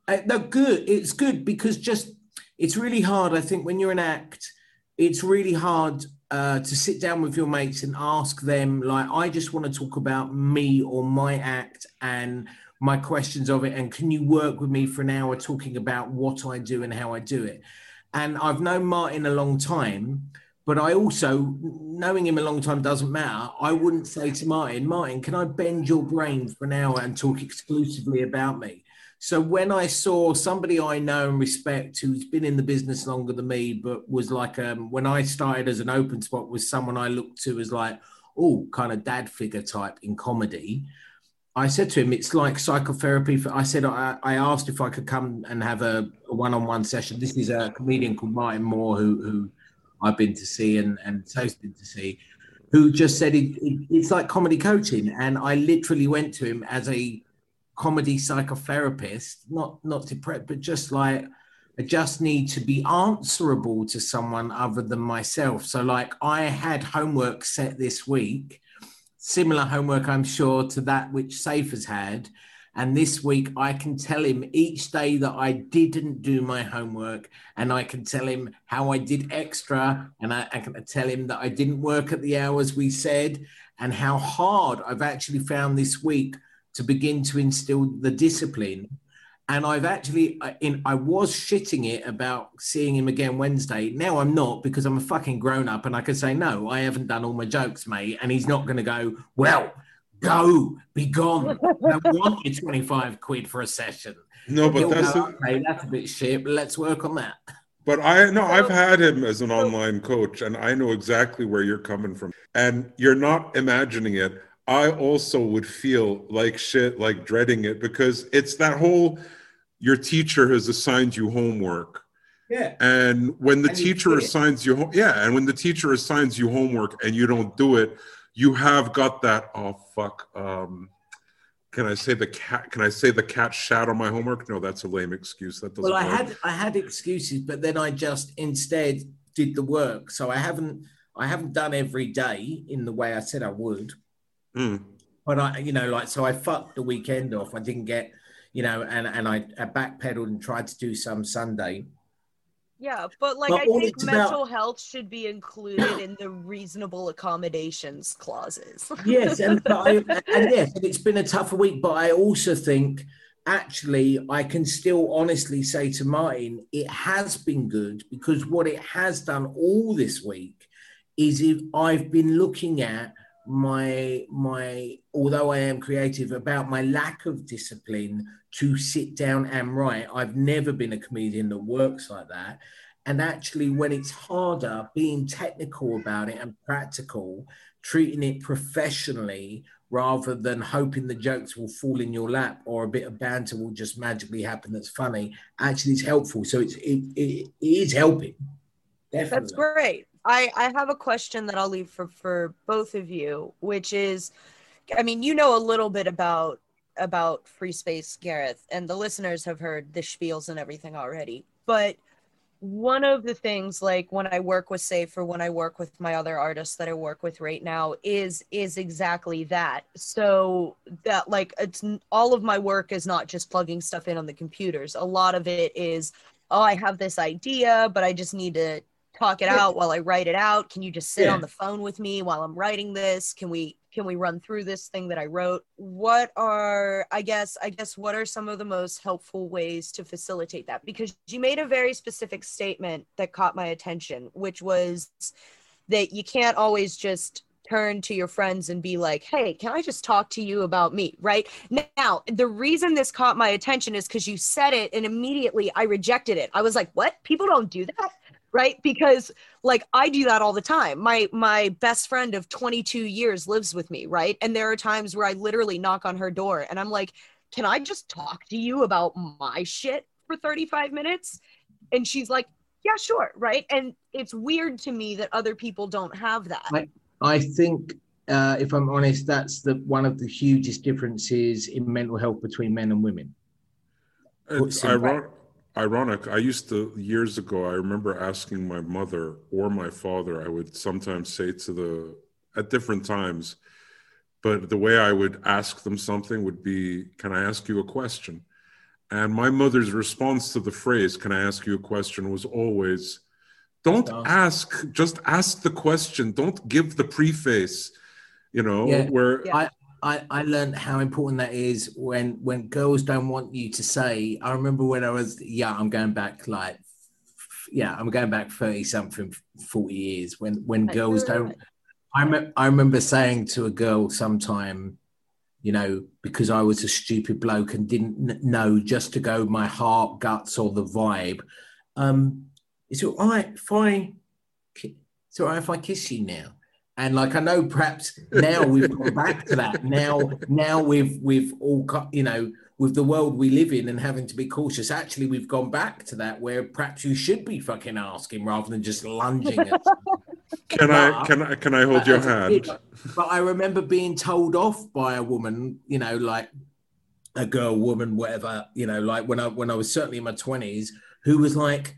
Speaker 3: Uh, no, good. It's good because just it's really hard. I think when you're an act, it's really hard uh, to sit down with your mates and ask them like, I just want to talk about me or my act and my questions of it, and can you work with me for an hour talking about what I do and how I do it? And I've known Martin a long time, but I also, knowing him a long time doesn't matter. I wouldn't say to Martin, Martin, can I bend your brain for an hour and talk exclusively about me? So when I saw somebody I know and respect who's been in the business longer than me, but was like um, when I started as an open spot was someone I looked to as like, oh, kind of dad figure type in comedy. I said to him, it's like psychotherapy. For, I said, I, I asked if I could come and have a, a one-on-one session. This is a comedian called Martin Moore who, who I've been to see and, and So's been to see, who just said it, it, it's like comedy coaching. And I literally went to him as a comedy psychotherapist, not not depressed, but just like I just need to be answerable to someone other than myself. So, like, I had homework set this week, similar homework, I'm sure, to that which Safe has had. And this week, I can tell him each day that I didn't do my homework, and I can tell him how I did extra, and I, I can tell him that I didn't work at the hours we said, and how hard I've actually found this week to begin to instill the discipline and I've actually in I was shitting it about seeing him again Wednesday. Now I'm not because I'm a fucking grown up and I can say no, I haven't done all my jokes, mate. And he's not going to go. Well, go, be gone. I want you 25 quid for a session.
Speaker 1: No, but
Speaker 3: He'll
Speaker 1: that's
Speaker 3: go,
Speaker 1: a,
Speaker 3: okay, that's a bit shit. But let's work on that.
Speaker 1: but I no, I've had him as an online coach, and I know exactly where you're coming from. And you're not imagining it. I also would feel like shit, like dreading it, because it's that whole your teacher has assigned you homework.
Speaker 3: Yeah.
Speaker 1: And when the
Speaker 3: And you
Speaker 1: teacher
Speaker 3: it.
Speaker 1: assigns you, yeah, and when the teacher assigns you homework and you don't do it, you have got that. Oh fuck. Um, can I say the cat? Can I say the cat shat on my homework? No, that's a lame excuse. That doesn't.
Speaker 3: Well, I
Speaker 1: work.
Speaker 3: had I had excuses, but then I just instead did the work. So I haven't I haven't done every day in the way I said I would.
Speaker 1: Mm.
Speaker 3: But I, you know, like so I fucked the weekend off. I didn't get, you know, and and I, I backpedaled and tried to do some Sunday.
Speaker 2: Yeah, but like
Speaker 3: But
Speaker 2: I think
Speaker 3: it's about-
Speaker 2: mental health should be included in the reasonable accommodations clauses. [laughs]
Speaker 3: Yes, and I, and yes, and it's been a tougher week. But I also think actually I can still honestly say to Martin, it has been good because what it has done all this week is if I've been looking at my my although I am creative about my lack of discipline to sit down and write. I've never been a comedian that works like that. And actually, when it's harder, being technical about it and practical, treating it professionally rather than hoping the jokes will fall in your lap or a bit of banter will just magically happen that's funny, actually is helpful. So it's it, it, it is helping. Definitely.
Speaker 2: That's great. I, I have a question that I'll leave for, for both of you, which is, I mean, you know a little bit about about free space, Gareth, and the listeners have heard the spiels and everything already. But one of the things, like when I work with Safe or when I work with my other artists that I work with right now, is is exactly that. So that like it's all of my work is not just plugging stuff in on the computers. A lot of it is, oh, I have this idea, but I just need to talk it out while I write it out. Can you just sit
Speaker 3: Yeah.
Speaker 2: on the phone with me while I'm writing this? Can we can we run through this thing that I wrote? What are I guess I guess what are some of the most helpful ways to facilitate that? Because you made a very specific statement that caught my attention, which was that you can't always just turn to your friends and be like, "Hey, can I just talk to you about me?" Right? Now, the reason this caught my attention is cuz you said it and immediately I rejected it. I was like, "What? People don't do that?" Right because like i do that all the time my my best friend of 22 years lives with me right and there are times where i literally knock on her door and i'm like can i just talk to you about my shit for 35 minutes and she's like yeah sure right and it's weird to me that other people don't have that
Speaker 3: Right. I think, uh, if I'm honest, that's the one of the hugest differences in mental health between men and women.
Speaker 1: It's
Speaker 3: Simple.
Speaker 1: ironic. Ironic. I used to years ago. I remember asking my mother or my father. I would sometimes say to the at different times, but the way I would ask them something would be, "Can I ask you a question?" And my mother's response to the phrase, "Can I ask you a question?" was always, "Don't
Speaker 3: Just
Speaker 1: ask. Just ask the question. Don't give the preface." You know,
Speaker 3: Yeah.
Speaker 1: where
Speaker 2: Yeah.
Speaker 3: I, I learned how important that is when when girls don't want you to say. I remember when I was yeah, I'm going back like yeah, I'm going back thirty something, forty years. When when
Speaker 2: I
Speaker 3: girls don't,
Speaker 2: it.
Speaker 3: I rem- I remember saying to a girl sometime, you know, because I was a stupid bloke and didn't kn- know just to go my heart, guts, or the vibe. Um, is it all right if I? It's all right if I kiss you now. And like I know, perhaps now we've gone back to that. Now, now we've we've all got you know with the world we live in and having to be cautious. Actually, we've gone back to that where perhaps you should be fucking asking rather than just lunging at. [laughs]
Speaker 1: can I can I can I hold your
Speaker 3: as a
Speaker 1: hand?
Speaker 3: But I remember being told off by a woman, you know, like a girl, woman, whatever, you know, like when I when I was certainly in my twenties, who was like,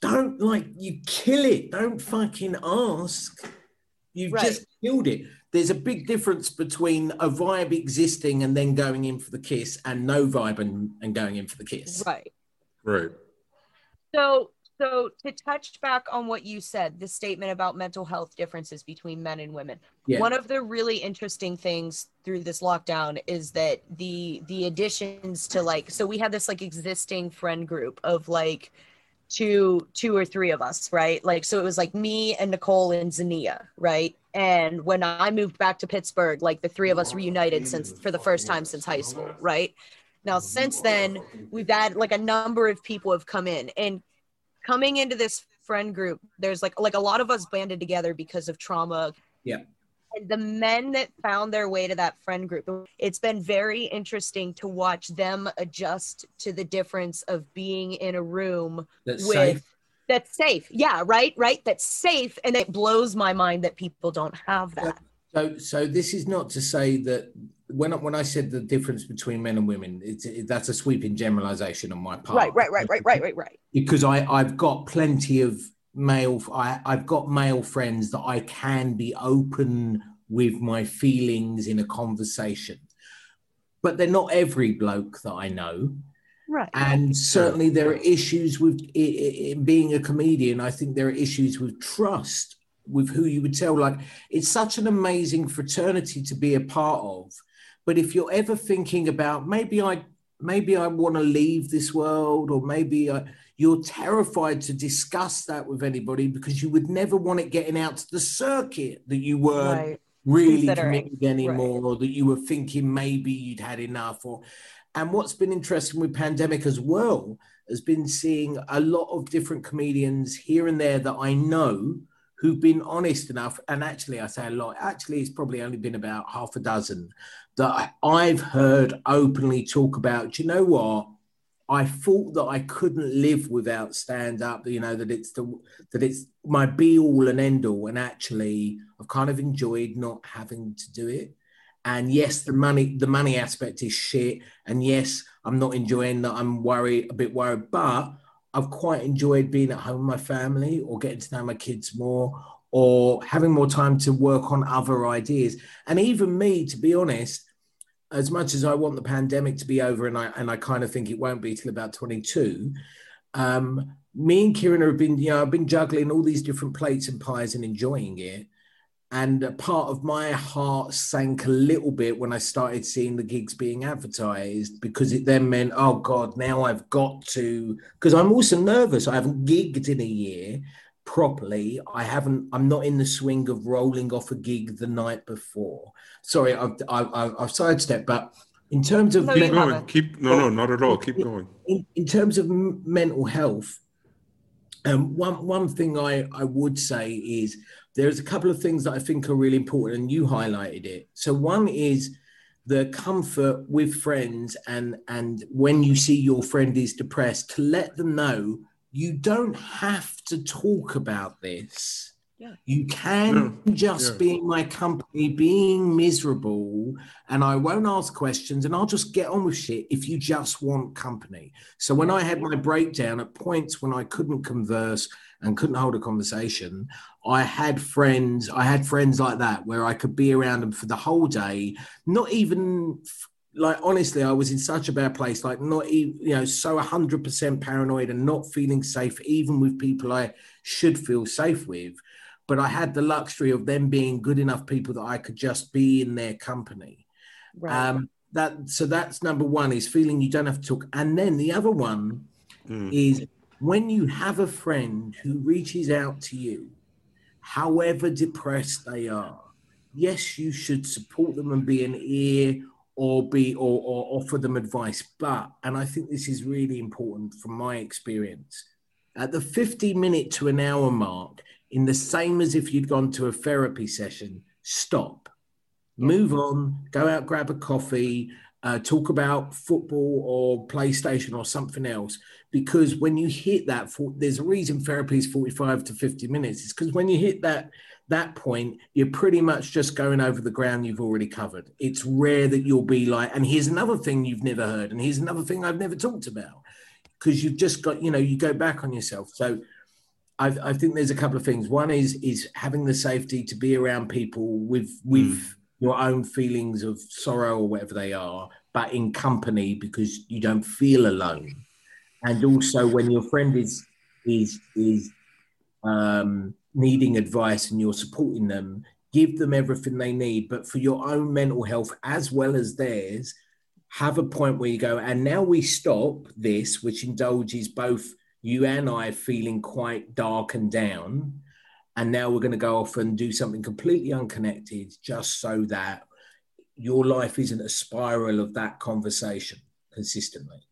Speaker 3: don't like you kill it, don't fucking ask. You've
Speaker 2: Right.
Speaker 3: just killed it. There's a big difference between a vibe existing and then going in for the kiss and no vibe and, and going in for the kiss.
Speaker 2: Right.
Speaker 1: Right.
Speaker 2: So, so to touch back on what you said, the statement about mental health differences between men and women.
Speaker 3: Yeah.
Speaker 2: One of the really interesting things through this lockdown is that the the additions to like so we had this like existing friend group of like two two or three of us, right? Like so it was like me and Nicole and Zania, right? And when I moved back to Pittsburgh, like the three of us reunited since for the first time since high school, right? Now since then, we've had like a number of people have come in and coming into this friend group there's like like a lot of us banded together because of trauma
Speaker 3: Yeah.
Speaker 2: The men that found their way to that friend group it's been very interesting to watch them adjust to the difference of being in a room
Speaker 3: That's
Speaker 2: with
Speaker 3: safe.
Speaker 2: that's safe yeah right right that's safe and it blows my mind that people don't have that
Speaker 3: So, so this is not to say that when I, when I said the difference between men and women, it's it, that's a sweeping generalization on my part.
Speaker 2: right right right right right right right
Speaker 3: Because I I've got plenty of male I I've got male friends that I can be open with my feelings in a conversation, but they're not every bloke that I know.
Speaker 2: right
Speaker 3: And certainly there are issues with i- i- in being a comedian. I think there are issues with trust, with who you would tell. Like it's such an amazing fraternity to be a part of. But if you're ever thinking about maybe I maybe I want to leave this world, or maybe I, you're terrified to discuss that with anybody because you would never want it getting out to the circuit that you were
Speaker 2: right.
Speaker 3: really committed anymore or that you were thinking maybe you'd had enough or and what's been interesting with pandemic as well has been seeing a lot of different comedians here and there that I know who've been honest enough and actually I say a lot actually it's probably only been about half a dozen that I've heard openly talk about do you know what I thought that I couldn't live without stand up, you know, that it's the that it's my be all and end all. And actually I've kind of enjoyed not having to do it. And yes, the money, the money aspect is shit. And yes, I'm not enjoying that. I'm worried, a bit worried, but I've quite enjoyed being at home with my family or getting to know my kids more or having more time to work on other ideas. And even me, to be honest, as much as I want the pandemic to be over, and I and I kind of think it won't be till about 22. Um, me and Kieran have been, you know, I've been juggling all these different plates and pies and enjoying it. And a part of my heart sank a little bit when I started seeing the gigs being advertised because it then meant, oh God, now I've got to. Because I'm also nervous. I haven't gigged in a year properly. I haven't. I'm not in the swing of rolling off a gig the night before. Sorry, I've I've, I've I've sidestepped, but in terms of
Speaker 2: No,
Speaker 1: Keep
Speaker 2: you
Speaker 1: going.
Speaker 2: haven't.
Speaker 1: Keep no, no, not at all. Keep going.
Speaker 3: in, in terms of m- mental health, um, one one thing I, I would say is there's a couple of things that I think are really important, and you highlighted it. So one is the comfort with friends, and and when you see your friend is depressed, to let them know you don't have to talk about this.
Speaker 2: Yeah.
Speaker 3: You can just
Speaker 1: yeah.
Speaker 3: be in my company being miserable and I won't ask questions and I'll just get on with shit if you just want company. So when I had my breakdown at points when I couldn't converse and couldn't hold a conversation, I had friends, I had friends like that where I could be around them for the whole day, not even like honestly, I was in such a bad place, like not even you know, so hundred percent paranoid and not feeling safe, even with people I should feel safe with. But I had the luxury of them being good enough people that I could just be in their company.
Speaker 2: right
Speaker 3: Um, that so that's number one is feeling you don't have to talk, and then the other one
Speaker 1: Mm.
Speaker 3: is when you have a friend who reaches out to you, however depressed they are. Yes, you should support them and be an ear or be or, or offer them advice. But and I think this is really important from my experience. At the 50 minute to an hour mark, in the same as if you'd gone to a therapy session, stop, move on, go out, grab a coffee, uh, talk about football or PlayStation or something else. Because when you hit that, there's a reason therapy is 45 to 50 minutes. It's because when you hit that that point, you're pretty much just going over the ground you've already covered. It's rare that you'll be like, and here's another thing you've never heard, and here's another thing I've never talked about. because you've just got you know you go back on yourself. So I, I think there's a couple of things. One is is having the safety to be around people with with mm. your own feelings of sorrow or whatever they are, but in company because you don't feel alone. And also when your friend is is is um, needing advice and you're supporting them, give them everything they need. But for your own mental health as well as theirs, have a point where you go, and now we stop this, which indulges both you and I feeling quite dark and down. And now we're going to go off and do something completely unconnected just so that your life isn't a spiral of that conversation consistently.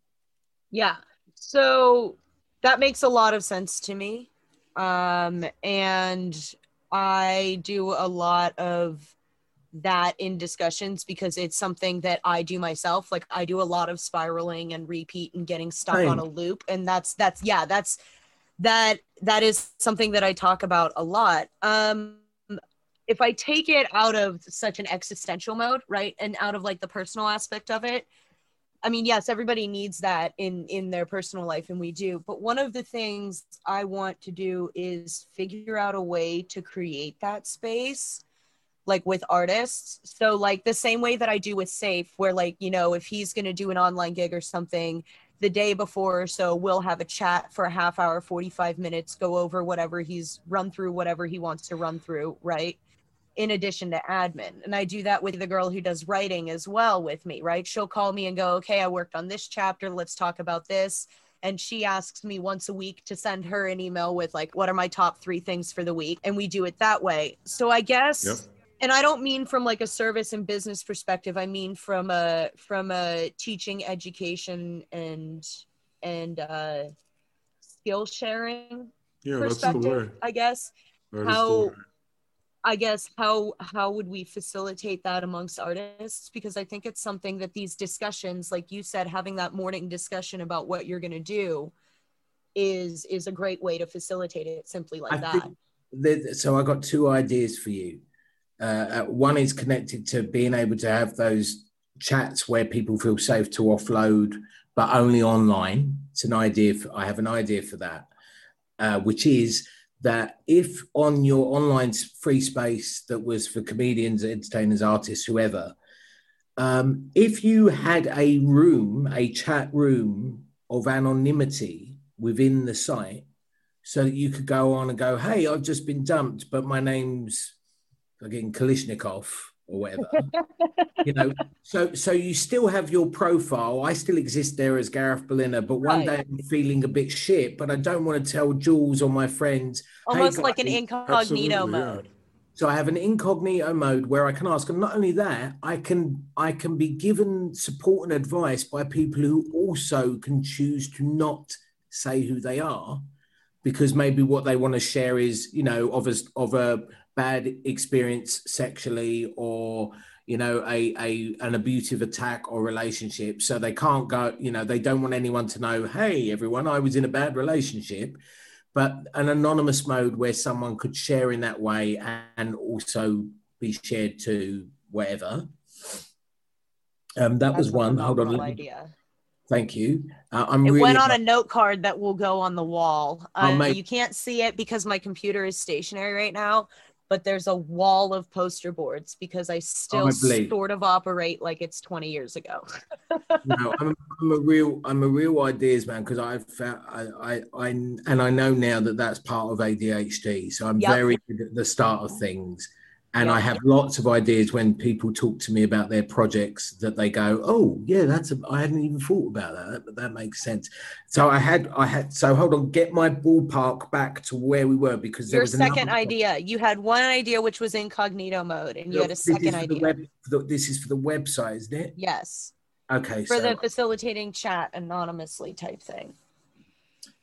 Speaker 2: Yeah. So that makes a lot of sense to me. Um, and I do a lot of that in discussions because it's something that I do myself. Like I do a lot of spiraling and repeat and getting stuck Same. on a loop. And that's that's yeah, that's that that is something that I talk about a lot. Um if I take it out of such an existential mode, right? And out of like the personal aspect of it, I mean, yes, everybody needs that in in their personal life and we do. But one of the things I want to do is figure out a way to create that space like with artists. So like the same way that I do with Safe, where like, you know, if he's gonna do an online gig or something, the day before or so we'll have a chat for a half hour, 45 minutes, go over whatever he's run through, whatever he wants to run through, right? In addition to admin. And I do that with the girl who does writing as well with me, right? She'll call me and go, okay, I worked on this chapter, let's talk about this and she asks me once a week to send her an email with like what are my top 3 things for the week and we do it that way. So I guess yep and I don't mean from like a service and business perspective. I mean from a from a teaching, education, and and uh, skill sharing
Speaker 1: yeah, perspective.
Speaker 2: I guess that how I guess how how would we facilitate that amongst artists? Because I think it's something that these discussions, like you said, having that morning discussion about what you're going to do, is is a great way to facilitate it. Simply like I that.
Speaker 3: That, so I got two ideas for you. Uh, uh, one is connected to being able to have those chats where people feel safe to offload, but only online. It's an idea. For, I have an idea for that, uh, which is that if on your online free space that was for comedians, entertainers, artists, whoever, um, if you had a room, a chat room of anonymity within the site, so that you could go on and go, "Hey, I've just been dumped, but my name's fucking Kalishnikov or whatever. you know, so so you still have your profile. I still exist there as Gareth Berliner, but one right. day I'm feeling a bit shit, but I don't want to tell Jules or my friends.
Speaker 2: Almost hey, like an incognito mode. Yeah.
Speaker 3: So I have an incognito mode where I can ask, and not only that, I can I can be given support and advice by people who also can choose to not say who they are, because maybe what they want to share is, you know, of a of a bad experience sexually or you know a, a an abusive attack or relationship so they can't go you know they don't want anyone to know hey everyone i was in a bad relationship but an anonymous mode where someone could share in that way and also be shared to wherever um, that That's was one hold on idea. Thank you. Uh, I'm
Speaker 2: it
Speaker 3: really
Speaker 2: went on a note card that will go on the wall. Uh, you can't see it because my computer is stationary right now, but there's a wall of poster boards because I still sort of operate like it's 20 years ago. [laughs]
Speaker 3: no, I'm, I'm, a real, I'm a real ideas man because I've found, I, I, I, and I know now that that's part of ADHD. So I'm yep. very good at the start of things. And yeah. I have lots of ideas when people talk to me about their projects that they go, "Oh, yeah, that's a, I hadn't even thought about that, but that makes sense." So I had, I had. So hold on, get my ballpark back to where we were because
Speaker 2: your second idea. You had one idea which was incognito mode, and you had a second idea.
Speaker 3: Web, the, this is for the website, isn't it?
Speaker 2: Yes.
Speaker 3: Okay.
Speaker 2: For so, the facilitating chat anonymously type thing.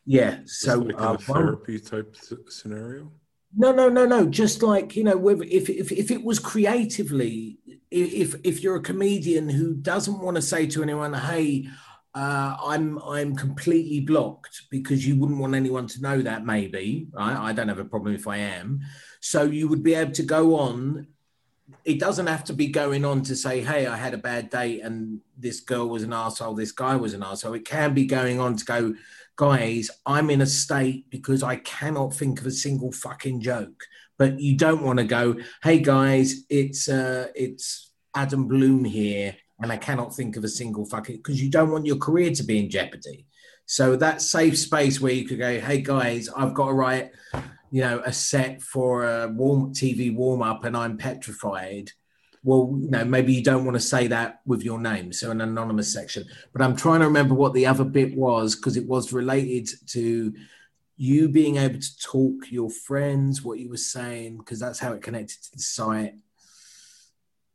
Speaker 3: Yeah. So
Speaker 1: like uh, a therapy type scenario.
Speaker 3: No, no, no, no. Just like you know, if if if it was creatively, if if you're a comedian who doesn't want to say to anyone, "Hey, uh, I'm I'm completely blocked," because you wouldn't want anyone to know that. Maybe right? I don't have a problem if I am. So you would be able to go on it doesn't have to be going on to say, hey, I had a bad day, and this girl was an asshole, this guy was an asshole. It can be going on to go, guys, I'm in a state because I cannot think of a single fucking joke. But you don't want to go, hey guys, it's uh it's Adam Bloom here, and I cannot think of a single fucking because you don't want your career to be in jeopardy. So that safe space where you could go, hey guys, I've got to write you know, a set for a warm TV warm up and I'm petrified. Well, you know, maybe you don't want to say that with your name, so an anonymous section. But I'm trying to remember what the other bit was because it was related to you being able to talk your friends, what you were saying, because that's how it connected to the site.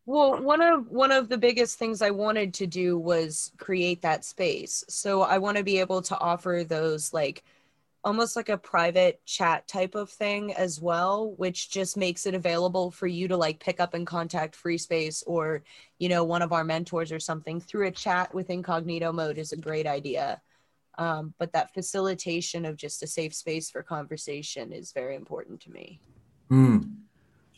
Speaker 2: Well, one of one of the biggest things I wanted to do was create that space. So I want to be able to offer those like almost like a private chat type of thing as well which just makes it available for you to like pick up and contact free space or you know one of our mentors or something through a chat with incognito mode is a great idea. Um, but that facilitation of just a safe space for conversation is very important to me.
Speaker 3: Hmm.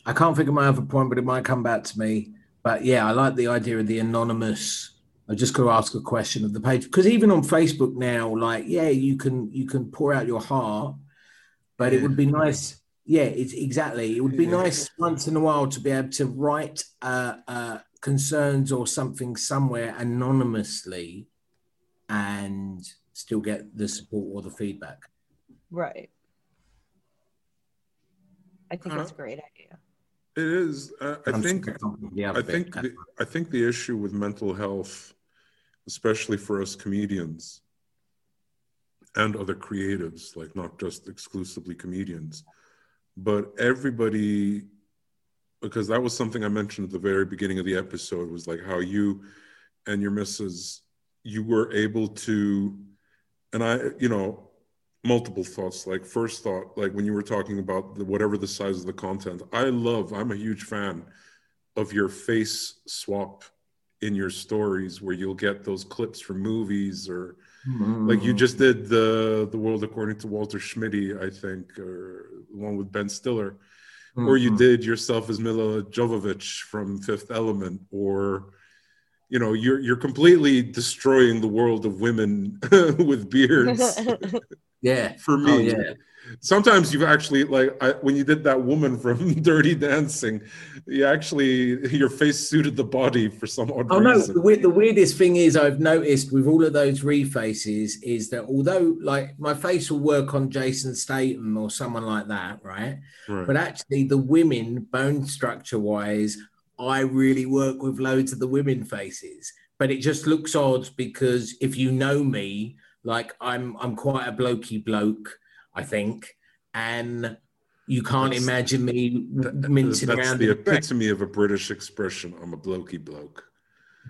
Speaker 3: i can't think of my other point but it might come back to me. But yeah i like the idea of the anonymous I just got to ask a question of the page because even on Facebook now, like yeah, you can you can pour out your heart, but it would be nice. Yeah, it's exactly. It would be nice once in a while to be able to write uh, uh, concerns or something somewhere anonymously, and still get the support or the feedback.
Speaker 2: right i think it's a great idea
Speaker 1: It is. Uh, I
Speaker 3: I'm
Speaker 1: think.
Speaker 3: sorry, the other
Speaker 1: I think. The, I think the issue with mental health, especially for us comedians and other creatives, like not just exclusively comedians, but everybody, because that was something I mentioned at the very beginning of the episode, was like how you and your missus, you were able to, and I, you know, multiple thoughts. Like first thought like when you were talking about the, whatever the size of the content i love i'm a huge fan of your face swap in your stories where you'll get those clips from movies or like you just did the the world according to walter schmitty i think or the one with ben stiller or you
Speaker 3: Mhm.
Speaker 1: did yourself as milla jovovich from fifth element or you know you're you're completely destroying the world of women [laughs] with beards [laughs]
Speaker 3: yeah.
Speaker 1: for oh, me
Speaker 3: Oh yeah.
Speaker 1: sometimes you've actually like I, when you did that woman from [laughs] dirty dancing you actually your face suited the body for some odd
Speaker 3: Oh no! The, the weirdest thing is I've noticed with all of those refaces is that although like my face will work on Jason Statham or someone like that, right?
Speaker 1: right.
Speaker 3: But actually, the women bone structure wise, I really work with loads of the women faces. But it just looks odd because if you know me, like I'm I'm quite a blokey bloke, I think, and you can't
Speaker 1: That's-
Speaker 3: imagine me
Speaker 1: That-
Speaker 3: mincing
Speaker 1: that's
Speaker 3: around.
Speaker 1: the
Speaker 3: in a dress.
Speaker 1: epitome of a british expression i'm a blokey bloke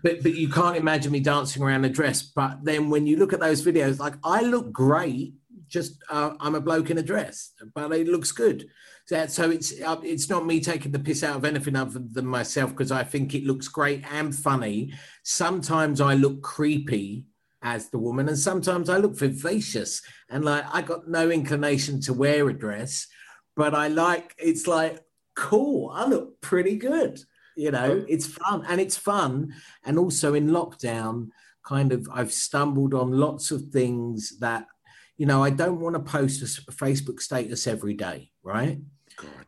Speaker 3: but but you can't imagine me dancing around a dress. But then when you look at those videos, like I look great, just uh, I'm a bloke in a dress, but it looks good. So, so it's uh, it's not me taking the piss out of anything other than myself because I think it looks great and funny. Sometimes I look creepy as the woman, and sometimes I look vivacious and like I got no inclination to wear a dress, but I like it's like cool. I look pretty good. You know, it's fun and it's fun and also in lockdown kind of i've stumbled on lots of things that you know i don't want to post a facebook status every day right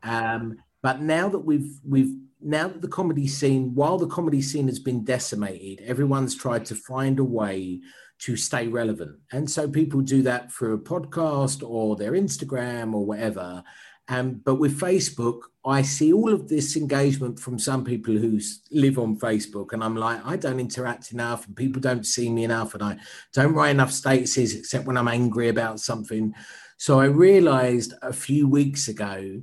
Speaker 3: um but now that we've we've now that the comedy scene while the comedy scene has been decimated everyone's tried to find a way to stay relevant. And so people do that through a podcast or their instagram or whatever. Um, but with Facebook, I see all of this engagement from some people who live on Facebook, and I'm like, I don't interact enough, and people don't see me enough, and I don't write enough statuses except when I'm angry about something. So I realized a few weeks ago,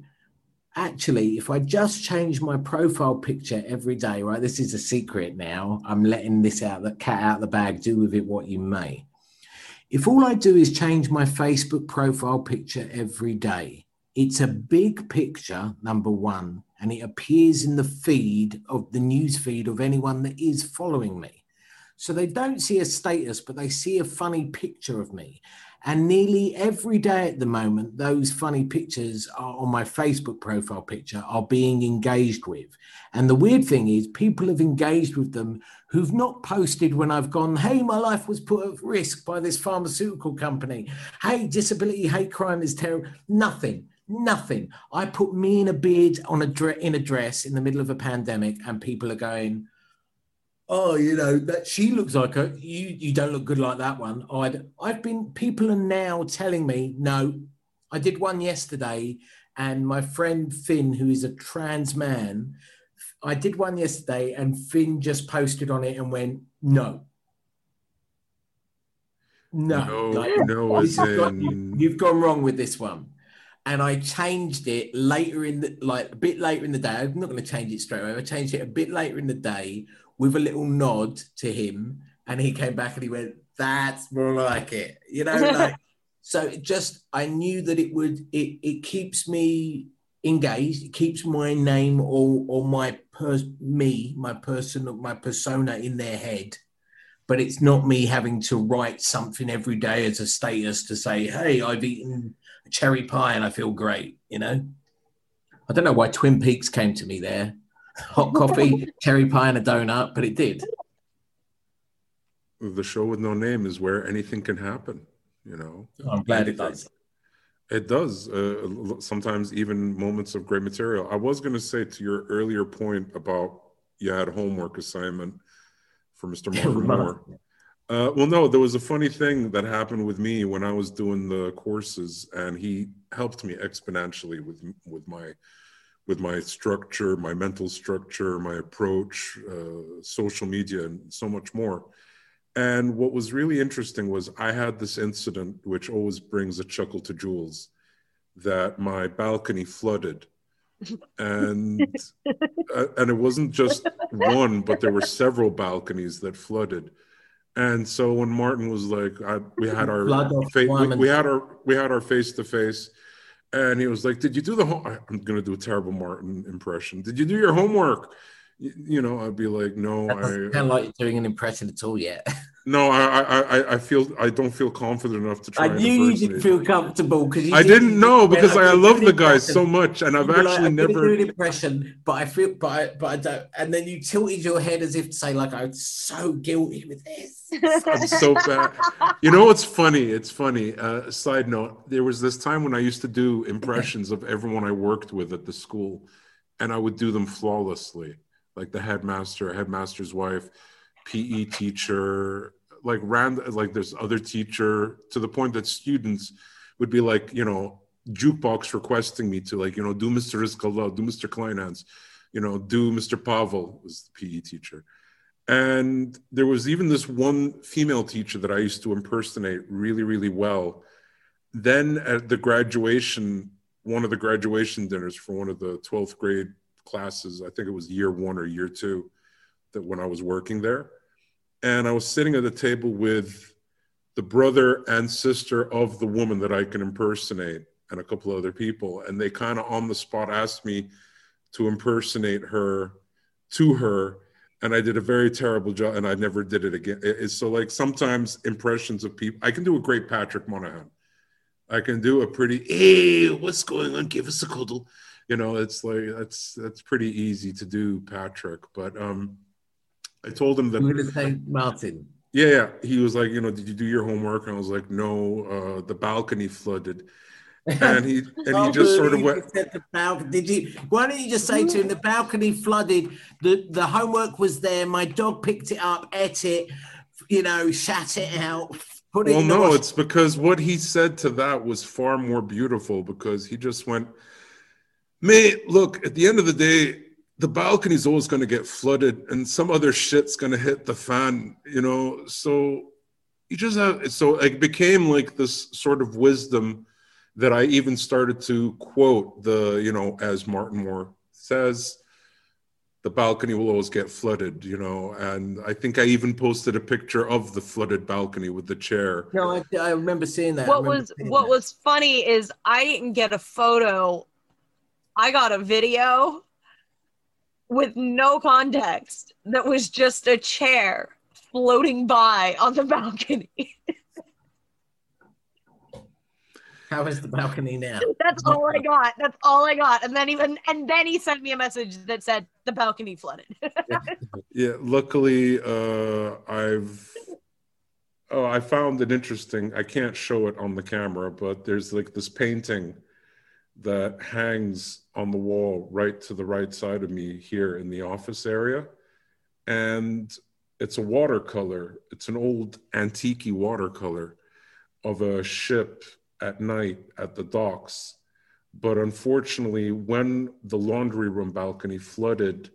Speaker 3: actually, if I just change my profile picture every day, right? This is a secret now. I'm letting this out, the cat out of the bag. Do with it what you may. If all I do is change my Facebook profile picture every day, it's a big picture, number one, and it appears in the feed of the news feed of anyone that is following me. So they don't see a status, but they see a funny picture of me. And nearly every day at the moment, those funny pictures are on my Facebook profile picture are being engaged with. And the weird thing is, people have engaged with them who've not posted when I've gone, hey, my life was put at risk by this pharmaceutical company. Hey, disability hate crime is terrible. Nothing. Nothing. I put me in a beard on a dre- in a dress in the middle of a pandemic, and people are going, "Oh, you know that she looks like her. You you don't look good like that one." I'd I've been people are now telling me, "No, I did one yesterday, and my friend Finn, who is a trans man, I did one yesterday, and Finn just posted on it and went, "No." No,
Speaker 1: No,
Speaker 3: like,
Speaker 1: no,
Speaker 3: this [laughs]
Speaker 1: as
Speaker 3: has got-
Speaker 1: in-
Speaker 3: you, you've gone wrong with this one and I changed it later in the like a bit later in the day. I'm not going to change it straight away. I changed it a bit later in the day with a little nod to him, and he came back and he went, "That's more like it," you know. [laughs] Like, so it just I knew that it would. It it keeps me engaged. It keeps my name or or my pers- me my person my persona in their head. But it's not me having to write something every day as a status to say, "Hey, I've eaten a cherry pie and I feel great, you know. I don't know why Twin Peaks came to me there. Hot coffee, cherry pie, and a donut, but it did.
Speaker 1: the show with no name is where anything can happen. You know,
Speaker 3: I'm glad it does.
Speaker 1: It does. Uh, sometimes even moments of great material. I was going to say to your earlier point about you had a homework assignment for Mr. [laughs] Martin Moore. Uh, well, no, there was a funny thing that happened with me when I was doing the courses, and he helped me exponentially with with my with my structure, my mental structure, my approach, uh, social media, and so much more. And what was really interesting was I had this incident, which always brings a chuckle to Jules, that my balcony flooded, and [laughs] uh, and it wasn't just one, but there were several balconies that flooded. And so when Martin was like, I, we had our fa- we, we had our we had our face to face, and he was like, "Did you do the home?" I'm gonna do a terrible Martin impression. Did you do your homework? You, know, I'd be like, "No,
Speaker 3: That doesn't
Speaker 1: I
Speaker 3: like you're doing an impression at all yet. [laughs]
Speaker 1: no, I I I- I feel I don't feel confident enough to try.
Speaker 3: I knew you didn't feel comfortable because
Speaker 1: I didn't know because I,
Speaker 3: I
Speaker 1: love the guy so much, and I've
Speaker 3: You're like,
Speaker 1: actually
Speaker 3: I'm
Speaker 1: never.
Speaker 3: do an impression, but I feel, but I, but I don't. And then you tilted your head as if to say, like, I'm so guilty with this. [laughs]
Speaker 1: I'm so bad. You know what's funny? It's funny. Uh, side note: There was this time when I used to do impressions of everyone I worked with at the school, and I would do them flawlessly, like the headmaster, headmaster's wife, PE teacher, like random, like there's other teacher, to the point that students would be like, you know, jukebox requesting me to like, you know, do Mr. Rizkallah, do Mr. Kleinhans, you know, do Mr. Pavel was the PE teacher. And there was even this one female teacher that I used to impersonate really, really well. Then at the graduation, one of the graduation dinners for one of the 12th grade classes, I think it was year one or year two, that when I was working there. And I was sitting at the table with the brother and sister of the woman that I can impersonate and a couple other people. And they kind of on the spot asked me to impersonate her to her and I did a very terrible job, and I never did it again. It's so like sometimes impressions of people. I can do a great Patrick Monahan. I can do a pretty, hey, what's going on? Give us a cuddle. You know, it's like that's that's pretty easy to do, Patrick. But um, I told him that
Speaker 3: going to say, Martin.
Speaker 1: yeah, yeah. He was like, you know, did you do your homework? And I was like, no, uh, the balcony flooded. And he [laughs] and he just sort of went,
Speaker 3: bal- Did you? Why don't you just say to him, the balcony flooded. The the homework was there. My dog picked it up, ate it. You know, shat it out. Put it
Speaker 1: Well, no,
Speaker 3: wash-
Speaker 1: it's because what he said to that was far more beautiful because he just went, Mate, look, at the end of the day, the balcony's always going to get flooded and some other shit's going to hit the fan, you know? So you just have, so it became like this sort of wisdom that I even started to quote the, you know, as Martin Moore says, the balcony will always get flooded, you know. And I think I even posted a picture of the flooded balcony with the chair.
Speaker 3: No, I, I remember seeing that.
Speaker 2: What was what
Speaker 3: that.
Speaker 2: was funny is I didn't get a photo. I got a video with no context that was just a chair floating by on the balcony. [laughs]
Speaker 3: How is the balcony now?
Speaker 2: That's all I got. That's all I got. And then even and then he sent me a message that said the balcony flooded. [laughs]
Speaker 1: Yeah, luckily, uh, I've oh, I found it interesting. I can't show it on the camera, but there's like this painting that hangs on the wall right to the right side of me here in the office area, and it's a watercolor. It's an old antique watercolor of a ship at night at the docks. But unfortunately, when the laundry room balcony flooded,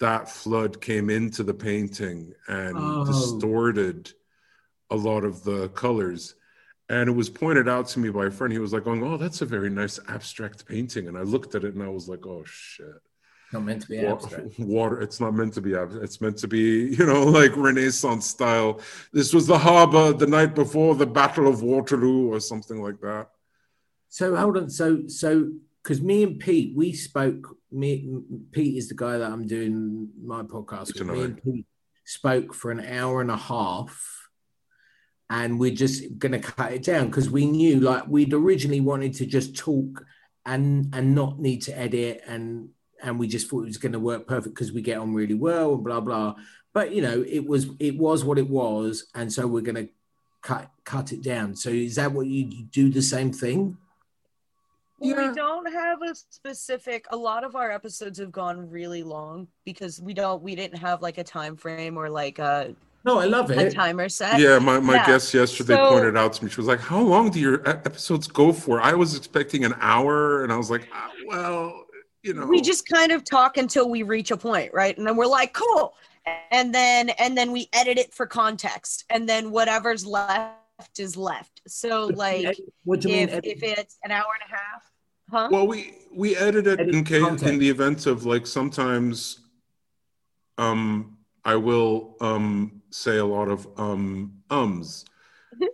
Speaker 1: that flood came into the painting and
Speaker 3: Oh.
Speaker 1: distorted a lot of the colors. And it was pointed out to me by a friend. He was like, going, Oh, that's a very nice abstract painting. And I looked at it and I was like, Oh, shit.
Speaker 3: Not meant to be
Speaker 1: Wa-
Speaker 3: abstract. [laughs]
Speaker 1: Water, it's not meant to be ab- It's meant to be, you know, [laughs] like Renaissance style. This was the harbor the night before the Battle of Waterloo or something like that.
Speaker 3: So hold on. So so because me and Pete, we spoke. Me Pete is the guy that I'm doing my podcast with. Me and Pete spoke for an hour and a half, and we're just gonna cut it down because we knew like we'd originally wanted to just talk and and not need to edit and and we just thought it was going to work perfect because we get on really well and blah blah. But you know, it was it was what it was, and so we're going to cut cut it down. So is that what you, you do the same thing?
Speaker 1: Yeah.
Speaker 2: We don't have a specific a lot of our episodes have gone really long because we don't we didn't have like a time frame or like a,
Speaker 3: No, I love
Speaker 2: a
Speaker 3: it.
Speaker 2: timer set.
Speaker 1: Yeah, my, my
Speaker 2: Yeah.
Speaker 1: guest yesterday
Speaker 2: So-
Speaker 1: pointed out to me, she was like, How long do your episodes go for? I was expecting an hour. And I was like, "Ah, Well, you know.
Speaker 2: we just kind of talk until we reach a point right and then we're like cool and then and then we edit it for context and then whatever's left is left so like
Speaker 3: what do you mean?
Speaker 2: if, if it's an hour and a half huh
Speaker 1: Well, we we edit it
Speaker 3: Edit
Speaker 1: in case
Speaker 3: content.
Speaker 1: in the event of like sometimes um I will um say a lot of um ums.
Speaker 2: Mhm.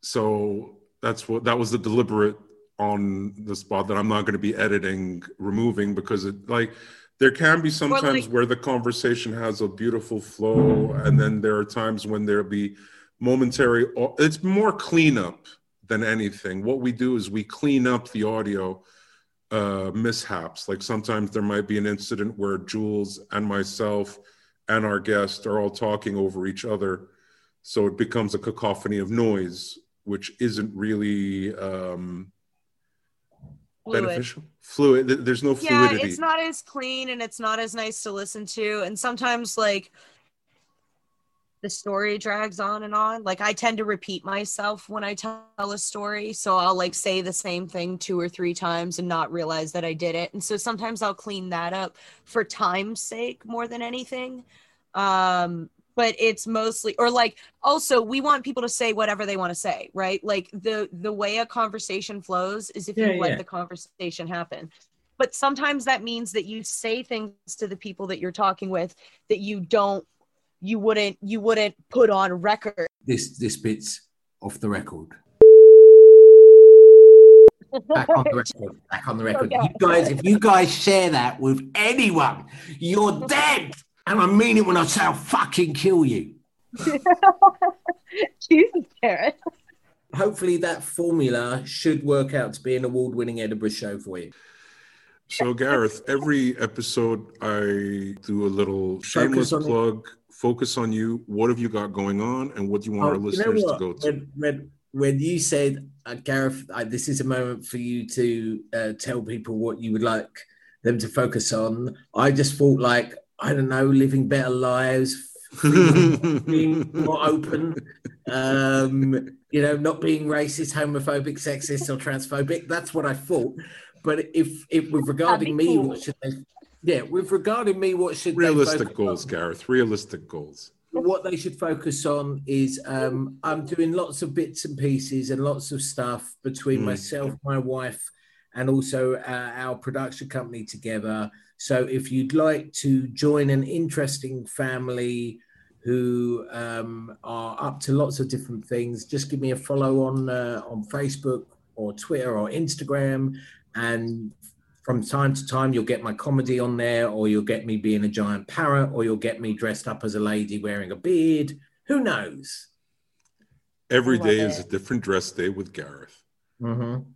Speaker 1: so that's what that was the deliberate on the spot that I'm not going to be editing removing because it like there can be sometimes
Speaker 2: like-
Speaker 1: where the conversation has a beautiful flow and then there are times when there'll be momentary it's more cleanup than anything what we do is we clean up the audio uh, mishaps. Like sometimes there might be an incident where Jules and myself and our guest are all talking over each other. So it becomes a cacophony of noise, which isn't really um,
Speaker 2: Fluid.
Speaker 1: beneficial. Fluid. There's no fluidity.
Speaker 2: yeah
Speaker 1: fluidity.
Speaker 2: it's not as clean and it's not as nice to listen to and sometimes like the story drags on and on like i tend to repeat myself when i tell a story. So i'll like say the same thing two or three times and not realize that i did it. And so sometimes i'll clean that up for time's sake more than anything. Um but it's mostly or like also we want people to say whatever they want to say right? Like the the way a conversation flows is if
Speaker 3: Yeah,
Speaker 2: you let the conversation happen. But sometimes that means that you say things to the people that you're talking with that you don't you wouldn't you wouldn't put on record
Speaker 3: this this bit's off the record. [laughs] Back on the record. Back on the record.
Speaker 2: Okay.
Speaker 3: You guys, if you guys share that with anyone, you're dead. And I mean it when I say I'll fucking kill you. [laughs]
Speaker 2: jesus Garrett.
Speaker 3: Hopefully that formula should work out to be an award-winning Edinburgh show for you.
Speaker 1: So Gareth, every episode I do a little shameless
Speaker 3: plug. it.
Speaker 1: Plug. Focus on you. What have you got going on, and what do you want our
Speaker 3: Oh, you know
Speaker 1: listeners to go to?
Speaker 3: When, when, when you said, uh, Gareth, uh, this is a moment for you to uh, tell people what you would like them to focus on, I just thought, like, I don't know, living better lives, [laughs] being more open, um, you know, not being racist, homophobic, sexist, or transphobic. That's what I thought. But if, if with regarding me,
Speaker 2: cool.
Speaker 3: what should they? Yeah, with regarding me, what should
Speaker 1: Realistic goals,
Speaker 3: on?
Speaker 1: Gareth. Realistic goals.
Speaker 3: what they should focus on is um, I'm doing lots of bits and pieces and lots of stuff between
Speaker 1: Mm.
Speaker 3: myself, my wife, and also uh, our production company together. So if you'd like to join an interesting family who um, are up to lots of different things, just give me a follow on uh, on Facebook or Twitter or Instagram and from time to time, you'll get my comedy on there, or you'll get me being a giant parrot, or you'll get me dressed up as a lady wearing a beard. Who knows?
Speaker 1: Every
Speaker 2: love
Speaker 1: day is a different dress day with Gareth.
Speaker 3: Mm-hmm.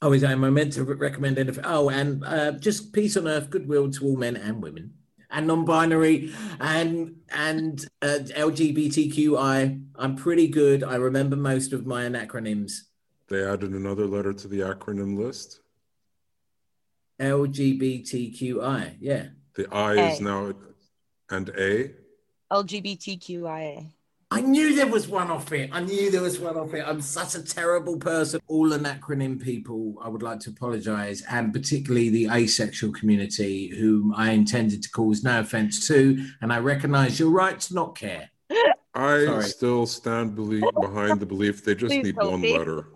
Speaker 3: Oh, is am I meant to recommend anything? Oh, and uh, just peace on earth, goodwill to all men and women, and non-binary, and and uh, LGBTQI. I'm pretty good. I remember most of my acronyms.
Speaker 1: They added another letter to the acronym list.
Speaker 3: LGBTQI. Yeah.
Speaker 1: The I is now and A.
Speaker 2: LGBTQIA.
Speaker 3: I knew there was one off it. I knew there was one off it. I'm such a terrible person. All an acronym people, I would like to apologize, and particularly the asexual community, whom I intended to cause no offense to. And I recognize your right to not care.
Speaker 1: I
Speaker 3: Sorry.
Speaker 1: still stand belie- behind the belief they just
Speaker 2: Please,
Speaker 1: need one
Speaker 2: Kofi.
Speaker 1: letter.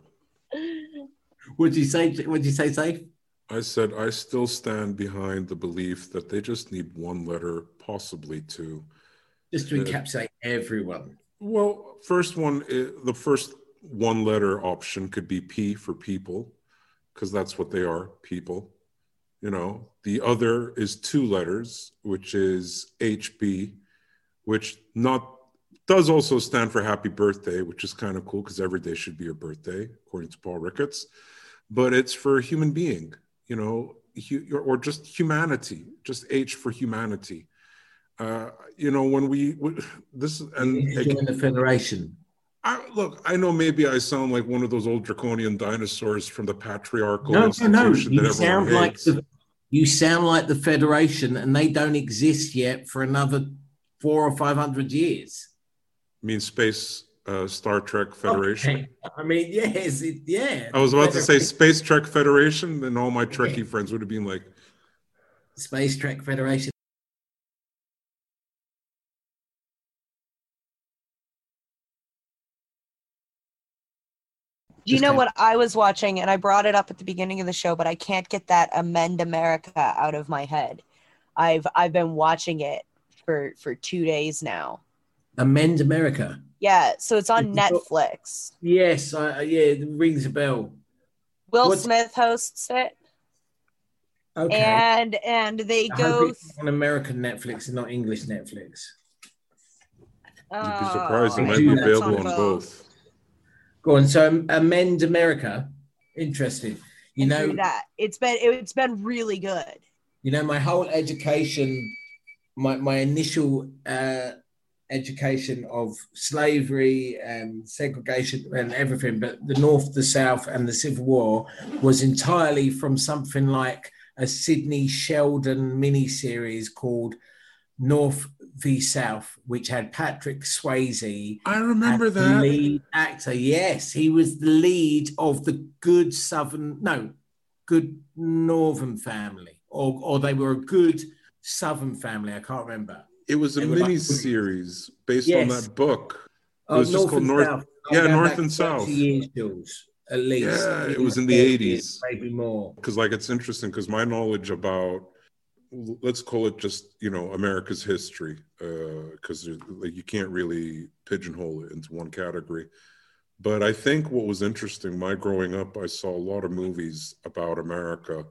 Speaker 3: Would you say? Would you say safe?
Speaker 1: I said I still stand behind the belief that they just need one letter, possibly two.
Speaker 3: Just to
Speaker 1: Yeah.
Speaker 3: encapsulate everyone.
Speaker 1: Well, first one, uh, the first one letter option could be P for people, because that's what they are, people. You know, the other is two letters, which is HB, which not does also stand for happy birthday, which is kind of cool because every day should be your birthday, according to Paul Ricketts. But it's for human being, you know, hu- or just humanity, just H for humanity. Uh, you know, when we w- this and
Speaker 3: join the federation.
Speaker 1: I, look, I know maybe I sound like one of those old draconian dinosaurs from the patriarchal
Speaker 3: No, no,
Speaker 1: institution
Speaker 3: no.
Speaker 1: that
Speaker 3: You sound like
Speaker 1: hates.
Speaker 3: the you sound like the federation, and they don't exist yet for another four or five hundred years.
Speaker 1: I mean, Space uh, Star Trek Federation.
Speaker 3: Okay. I mean, yes, it, yeah.
Speaker 1: I was about to say Space Trek Federation, and all my Trekkie friends would have been like,
Speaker 3: Space Trek Federation.
Speaker 2: Do you know what I was watching? And I brought it up at the beginning of the show, but I can't get that Amend America out of my head. I've I've been watching it for for two days now.
Speaker 3: Amend America.
Speaker 2: Yeah, so it's on Netflix.
Speaker 3: Yes, I, I- yeah, it rings a bell.
Speaker 2: Will
Speaker 3: What's-
Speaker 2: Smith hosts it,
Speaker 3: Okay.
Speaker 2: and and they
Speaker 3: I
Speaker 2: go.
Speaker 3: hope on American Netflix and not English Netflix.
Speaker 1: you'd be surprised, it
Speaker 2: Oh,
Speaker 1: might
Speaker 3: do
Speaker 1: be
Speaker 3: that.
Speaker 1: available on both.
Speaker 3: Go on. So um, Amend America. Interesting. You
Speaker 2: and do
Speaker 3: know,
Speaker 2: that. It's been it's been really good.
Speaker 3: you know, my whole education, my my initial uh, education of slavery and segregation and everything, but the North, the South, and the Civil War was entirely from something like a Sydney Sheldon miniseries called North v South, which had Patrick Swayze
Speaker 1: I remember that.
Speaker 3: lead actor. Yes, he was the lead of the good Southern, no, good Northern family, or or they were a good Southern family. I can't remember.
Speaker 1: It was a
Speaker 3: They were like-
Speaker 1: mini series based on that book.
Speaker 3: Uh, it
Speaker 1: was just called North-
Speaker 3: South.
Speaker 1: yeah, North and South.
Speaker 3: Years, Jules, at least.
Speaker 1: Yeah, it was in the 80s.
Speaker 3: maybe more.
Speaker 1: because like it's interesting because my knowledge about let's call it just you know america's history uh, because like you can't really pigeonhole it into one category but i think what was interesting my growing up i saw a lot of movies about america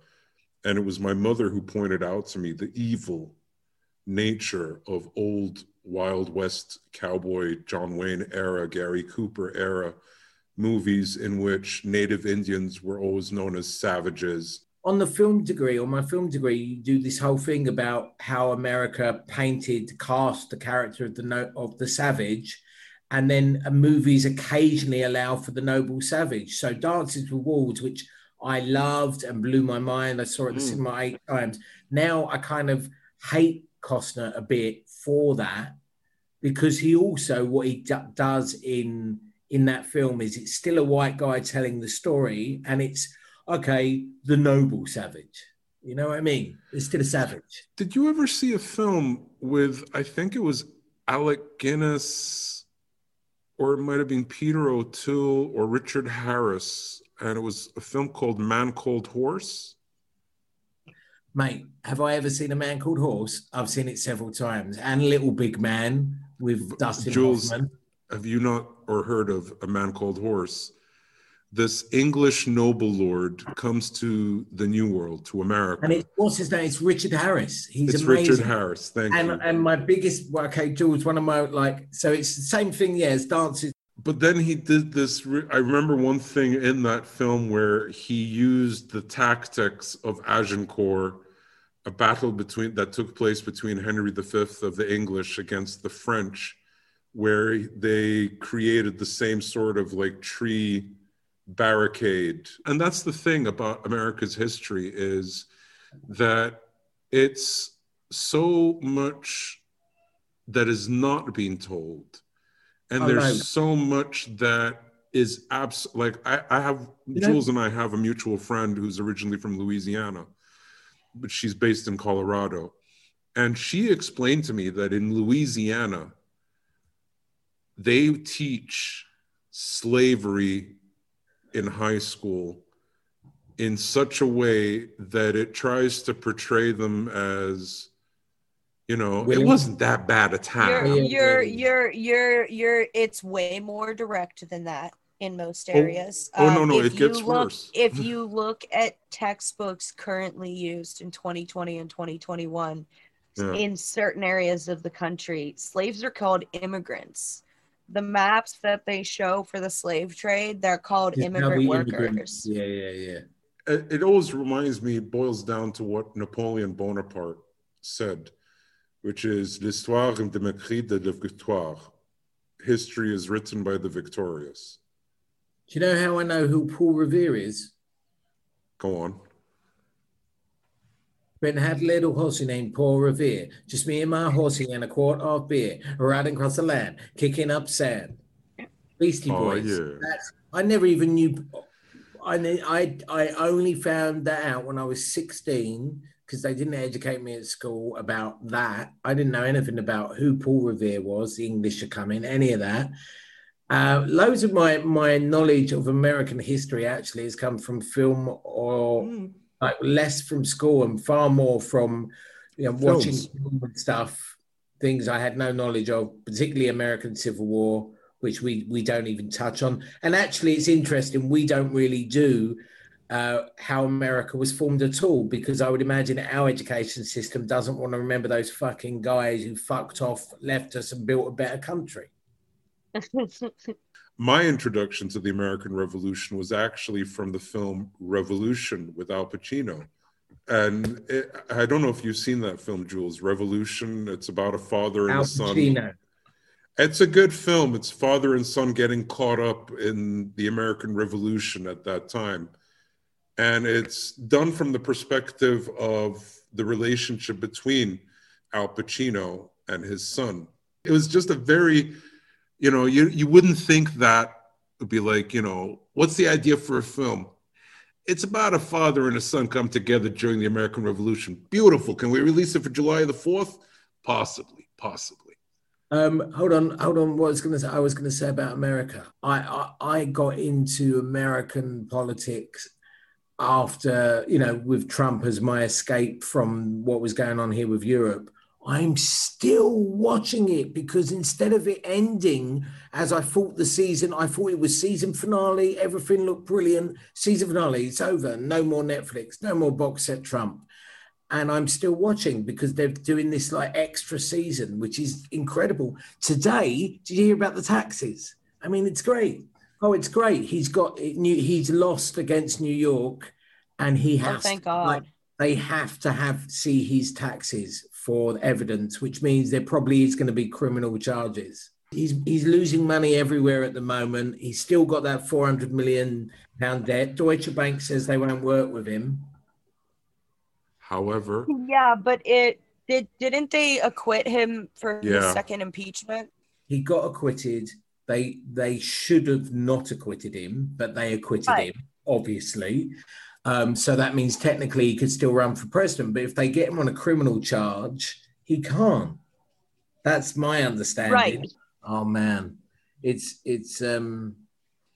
Speaker 1: and it was my mother who pointed out to me the evil nature of old wild west cowboy john wayne era gary cooper era movies in which native indians were always known as savages.
Speaker 3: On the film degree on my film degree you do this whole thing about how america painted cast the character of the no- of the savage and then uh, movies occasionally allow for the noble savage. So dances with wolves which i loved and blew my mind. I saw it at the
Speaker 1: Mm.
Speaker 3: cinema eight times. Now i kind of hate costner a bit for that because he also what he d- does in in that film is it's still a white guy telling the story and it's okay, the noble savage. You know what I mean? It's still a savage.
Speaker 1: Did you ever see a film with, I think it was Alec Guinness, or it might have been Peter O'Toole or Richard Harris, and it was a film called Man called Horse?
Speaker 3: Mate, have I ever seen a man called Horse? I've seen it several times. And Little Big Man with Dustin
Speaker 1: Jules-
Speaker 3: Hoffman.
Speaker 1: Have you not or heard of A Man Called Horse? this English noble lord comes to the New World, to America.
Speaker 3: And it, what's his name? It's Richard Harris. He's
Speaker 1: it's
Speaker 3: amazing.
Speaker 1: Richard Harris. Thank
Speaker 3: and,
Speaker 1: you.
Speaker 3: And my biggest, okay, Jules, one of my like, so it's the same thing. Yeah, as dances.
Speaker 1: But then he did this. I remember one thing in that film where he used the tactics of Agincourt, a battle between that took place between Henry V of the English against the French, where they created the same sort of like tree barricade. And that's the thing about America's history is that it's so much that is not being told. And there's
Speaker 3: no.
Speaker 1: so much that is abs like I, I have
Speaker 3: know-
Speaker 1: Jules and I have a mutual friend who's originally from Louisiana, but she's based in Colorado. And she explained to me that in Louisiana, they teach slavery in high school in such a way that it tries to portray them as you know
Speaker 3: Willing.
Speaker 1: it wasn't that bad a time
Speaker 2: You're, you're, you're, you're, you're. It's way more direct than that in most
Speaker 1: Oh,
Speaker 2: areas.
Speaker 1: oh, no,
Speaker 2: Um,
Speaker 1: no,
Speaker 2: if
Speaker 1: it gets
Speaker 2: you look,
Speaker 1: worse.
Speaker 2: If [laughs] you look at textbooks currently used in 2020 and 2021
Speaker 1: Yeah.
Speaker 2: in certain areas of the country, slaves are called immigrants. The maps that they show for the slave trade, they're called
Speaker 3: Just
Speaker 2: immigrant
Speaker 3: we
Speaker 2: workers.
Speaker 3: immigrants- Yeah, yeah, yeah.
Speaker 1: it, it always reminds me it boils down to what napoleon bonaparte said which is l'histoire est écrite de la victoire history is written by the victorious
Speaker 3: Do you know how I know who Paul Revere is?
Speaker 1: go on
Speaker 3: Ben had a little horsey named Paul Revere. Just me and my horsey and a quart of beer, riding across the land, kicking up sand. Beastie
Speaker 1: Oh,
Speaker 3: Boys.
Speaker 1: yeah.
Speaker 3: That's, I never even knew. I, I I only found that out when I was 16 because they didn't educate me at school about that. I didn't know anything about who Paul Revere was, the English are coming, any of that. Uh, loads of my my knowledge of American history actually has come from film or
Speaker 1: Mm.
Speaker 3: like less from school and far more from you know watching
Speaker 1: Films.
Speaker 3: film and stuff things i had no knowledge of particularly american civil war which we we don't even touch on and actually it's interesting we don't really do uh, how america was formed at all because i would imagine our education system doesn't want to remember those fucking guys who fucked off left us and built a better country [laughs]
Speaker 1: my introduction to the American Revolution was actually from the film Revolution with Al Pacino. And it, I don't know if you've seen that film, Jules. Revolution. It's about a father and
Speaker 3: al
Speaker 1: a son.
Speaker 3: pacino
Speaker 1: It's a good film. It's father and son getting caught up in the American Revolution at that time. And it's done from the perspective of the relationship between Al Pacino and his son. It was just a very, you know, you, you wouldn't think that would be like, you know, what's the idea for a film? It's about a father and a son come together during the American Revolution. Beautiful. Can we release it for July the 4th? Possibly, possibly.
Speaker 3: Um, hold on, hold on. What I was going to say, I was going to say about America. I, I I got into American politics after you know with Trump as my escape from what was going on here with Europe. I'm still watching it because instead of it ending as I thought the season, I thought it was season finale. Everything looked brilliant. Season finale, it's over. No more Netflix. No more box set Trump and I'm still watching because they're doing this like extra season, which is incredible. Today, did you hear about the taxes? I mean, it's great. Oh, it's great. He's got he's lost against New York, and he
Speaker 2: Oh,
Speaker 3: has.
Speaker 2: thank
Speaker 3: to, like, they have to have see his taxes for evidence, which means there probably is going to be criminal charges. He's he's losing money everywhere at the moment. He's still got that 400 million pound debt. Deutsche Bank says they won't work with him.
Speaker 1: However,
Speaker 2: Yeah, but it did. Didn't they acquit him for his second impeachment?
Speaker 3: he got acquitted. They they should have not acquitted him, but they acquitted
Speaker 2: Right.
Speaker 3: him, obviously. Um, so that means technically he could still run for president. But if they get him on a criminal charge, he can't. That's my understanding.
Speaker 2: Right.
Speaker 3: Oh man, it's it's um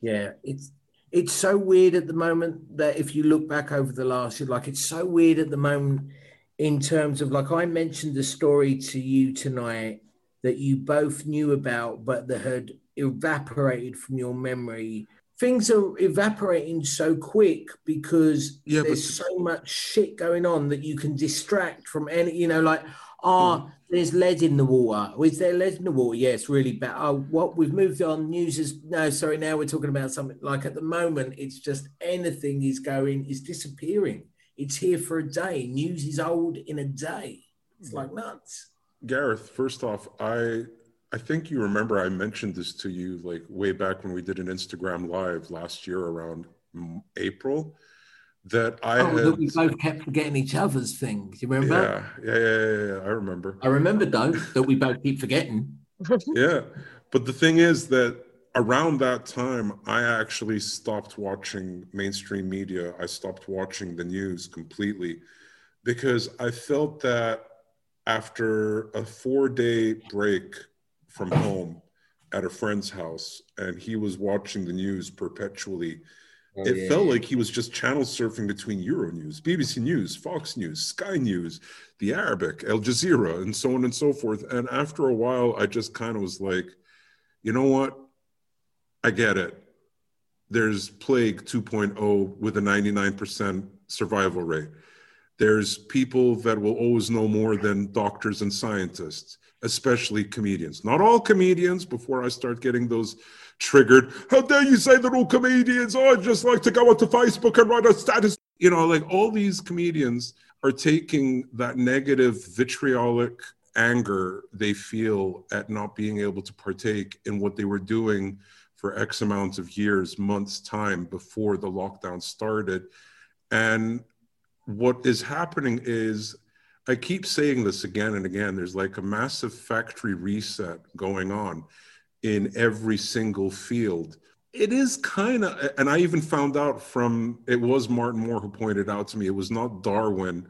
Speaker 3: yeah it's it's so weird at the moment that if you look back over the last year, like it's so weird at the moment in terms of like I mentioned the story to you tonight that you both knew about, but that had evaporated from your memory things are evaporating so quick because
Speaker 1: Yeah, but-
Speaker 3: there's so much shit going on that you can distract from any, you know, like, oh, there's lead in the water. Oh, Is there lead in the water? Yeah, it's really bad. Oh, what we've moved on. News is no, sorry. Now we're talking about something like at the moment, it's just anything is going, is disappearing. It's here for a day. News is old in a day. It's hmm. like nuts.
Speaker 1: Gareth, first off, I I think you remember I mentioned this to you like way back when we did an Instagram live last year around April that I
Speaker 3: oh, that we both kept forgetting each other's things. You remember?
Speaker 1: yeah, yeah, yeah, yeah, yeah, I remember.
Speaker 3: I remember though that we both keep forgetting. [laughs]
Speaker 1: Yeah. But the thing is that around that time, I actually stopped watching mainstream media. I stopped watching the news completely because I felt that after a four day break from home at a friend's house and he was watching the news perpetually, oh, it felt like he was just channel surfing between Euronews, BBC News, Fox News, Sky News, the Arabic, Al Jazeera, and so on and so forth. And after a while, I just kind of was like, you know what? I get it. There's plague 2.0 with a 99% survival rate. There's people that will always know more than doctors and scientists, especially comedians. Not all comedians, before I start getting those triggered. How dare you say that all comedians? Oh, I just like to go onto Facebook and write a status. You know, like all these comedians are taking that negative, vitriolic anger they feel at not being able to partake in what they were doing for X amount of years, months' time before the lockdown started. And what is happening is, I keep saying this again and again, there's like a massive factory reset going on in every single field. It is kind of, and I even found out from, it was Martin Moore who pointed out to me, it was not Darwin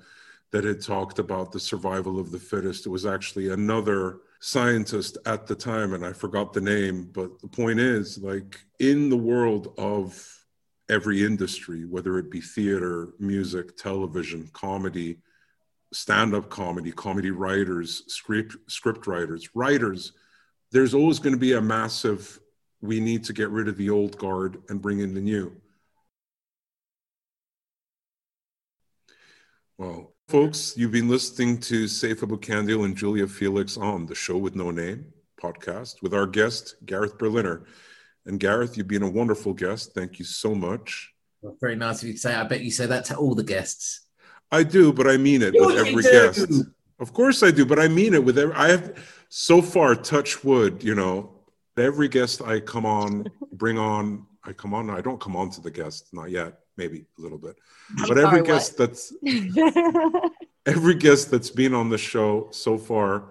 Speaker 1: that had talked about the survival of the fittest. It was actually another scientist at the time, and I forgot the name. But the point is, like, in the world of every industry, whether it be theater, music, television, comedy, stand up comedy, comedy writers, script, script writers, writers, there's always going to be a massive we need to get rid of the old guard and bring in the new. Well, folks, you've been listening to Saif Abukandil and Julia Felix on the Show with No Name podcast with our guest, Gareth Berliner. And Gareth, you've been a wonderful guest. Thank you so much.
Speaker 3: Well, very nice of you to say. I bet you say that to all the guests.
Speaker 1: I do, but I mean it
Speaker 3: Of
Speaker 1: with every
Speaker 3: do.
Speaker 1: guest. Of course I do, but I mean it with every. I have so far touch wood. You know, every guest I come on, [laughs] bring on, I come on. I don't come on to the guest, not yet. Maybe a little bit, but every
Speaker 2: Sorry, what?
Speaker 1: guest that's [laughs] every guest that's been on the show so far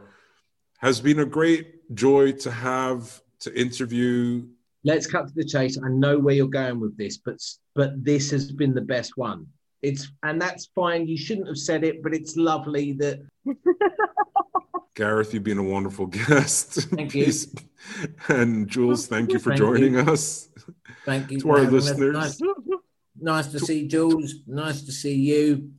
Speaker 1: has been a great joy to have to interview.
Speaker 3: Let's cut to the chase. I know where you're going with this, but but this has been the best one. It's and that's fine. You shouldn't have said it, but it's lovely that [laughs]
Speaker 1: Gareth, you've been a wonderful guest.
Speaker 3: Thank you.
Speaker 1: And Jules, [laughs] thank you for
Speaker 3: Thank
Speaker 1: joining
Speaker 3: you.
Speaker 1: us.
Speaker 3: thank you
Speaker 1: To our
Speaker 3: for having us.
Speaker 1: listeners.
Speaker 3: Nice, nice to see Jules. Nice to see you.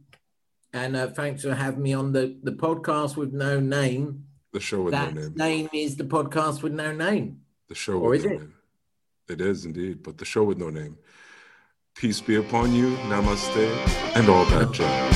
Speaker 3: And uh, thanks for having me on the, the podcast with no name.
Speaker 1: The show with
Speaker 3: that
Speaker 1: no name.
Speaker 3: name is the podcast with no name.
Speaker 1: The show
Speaker 3: Or
Speaker 1: with
Speaker 3: is
Speaker 1: no
Speaker 3: it?
Speaker 1: name. It is indeed, but the show with no name. Peace be upon you, namaste, and all that jazz.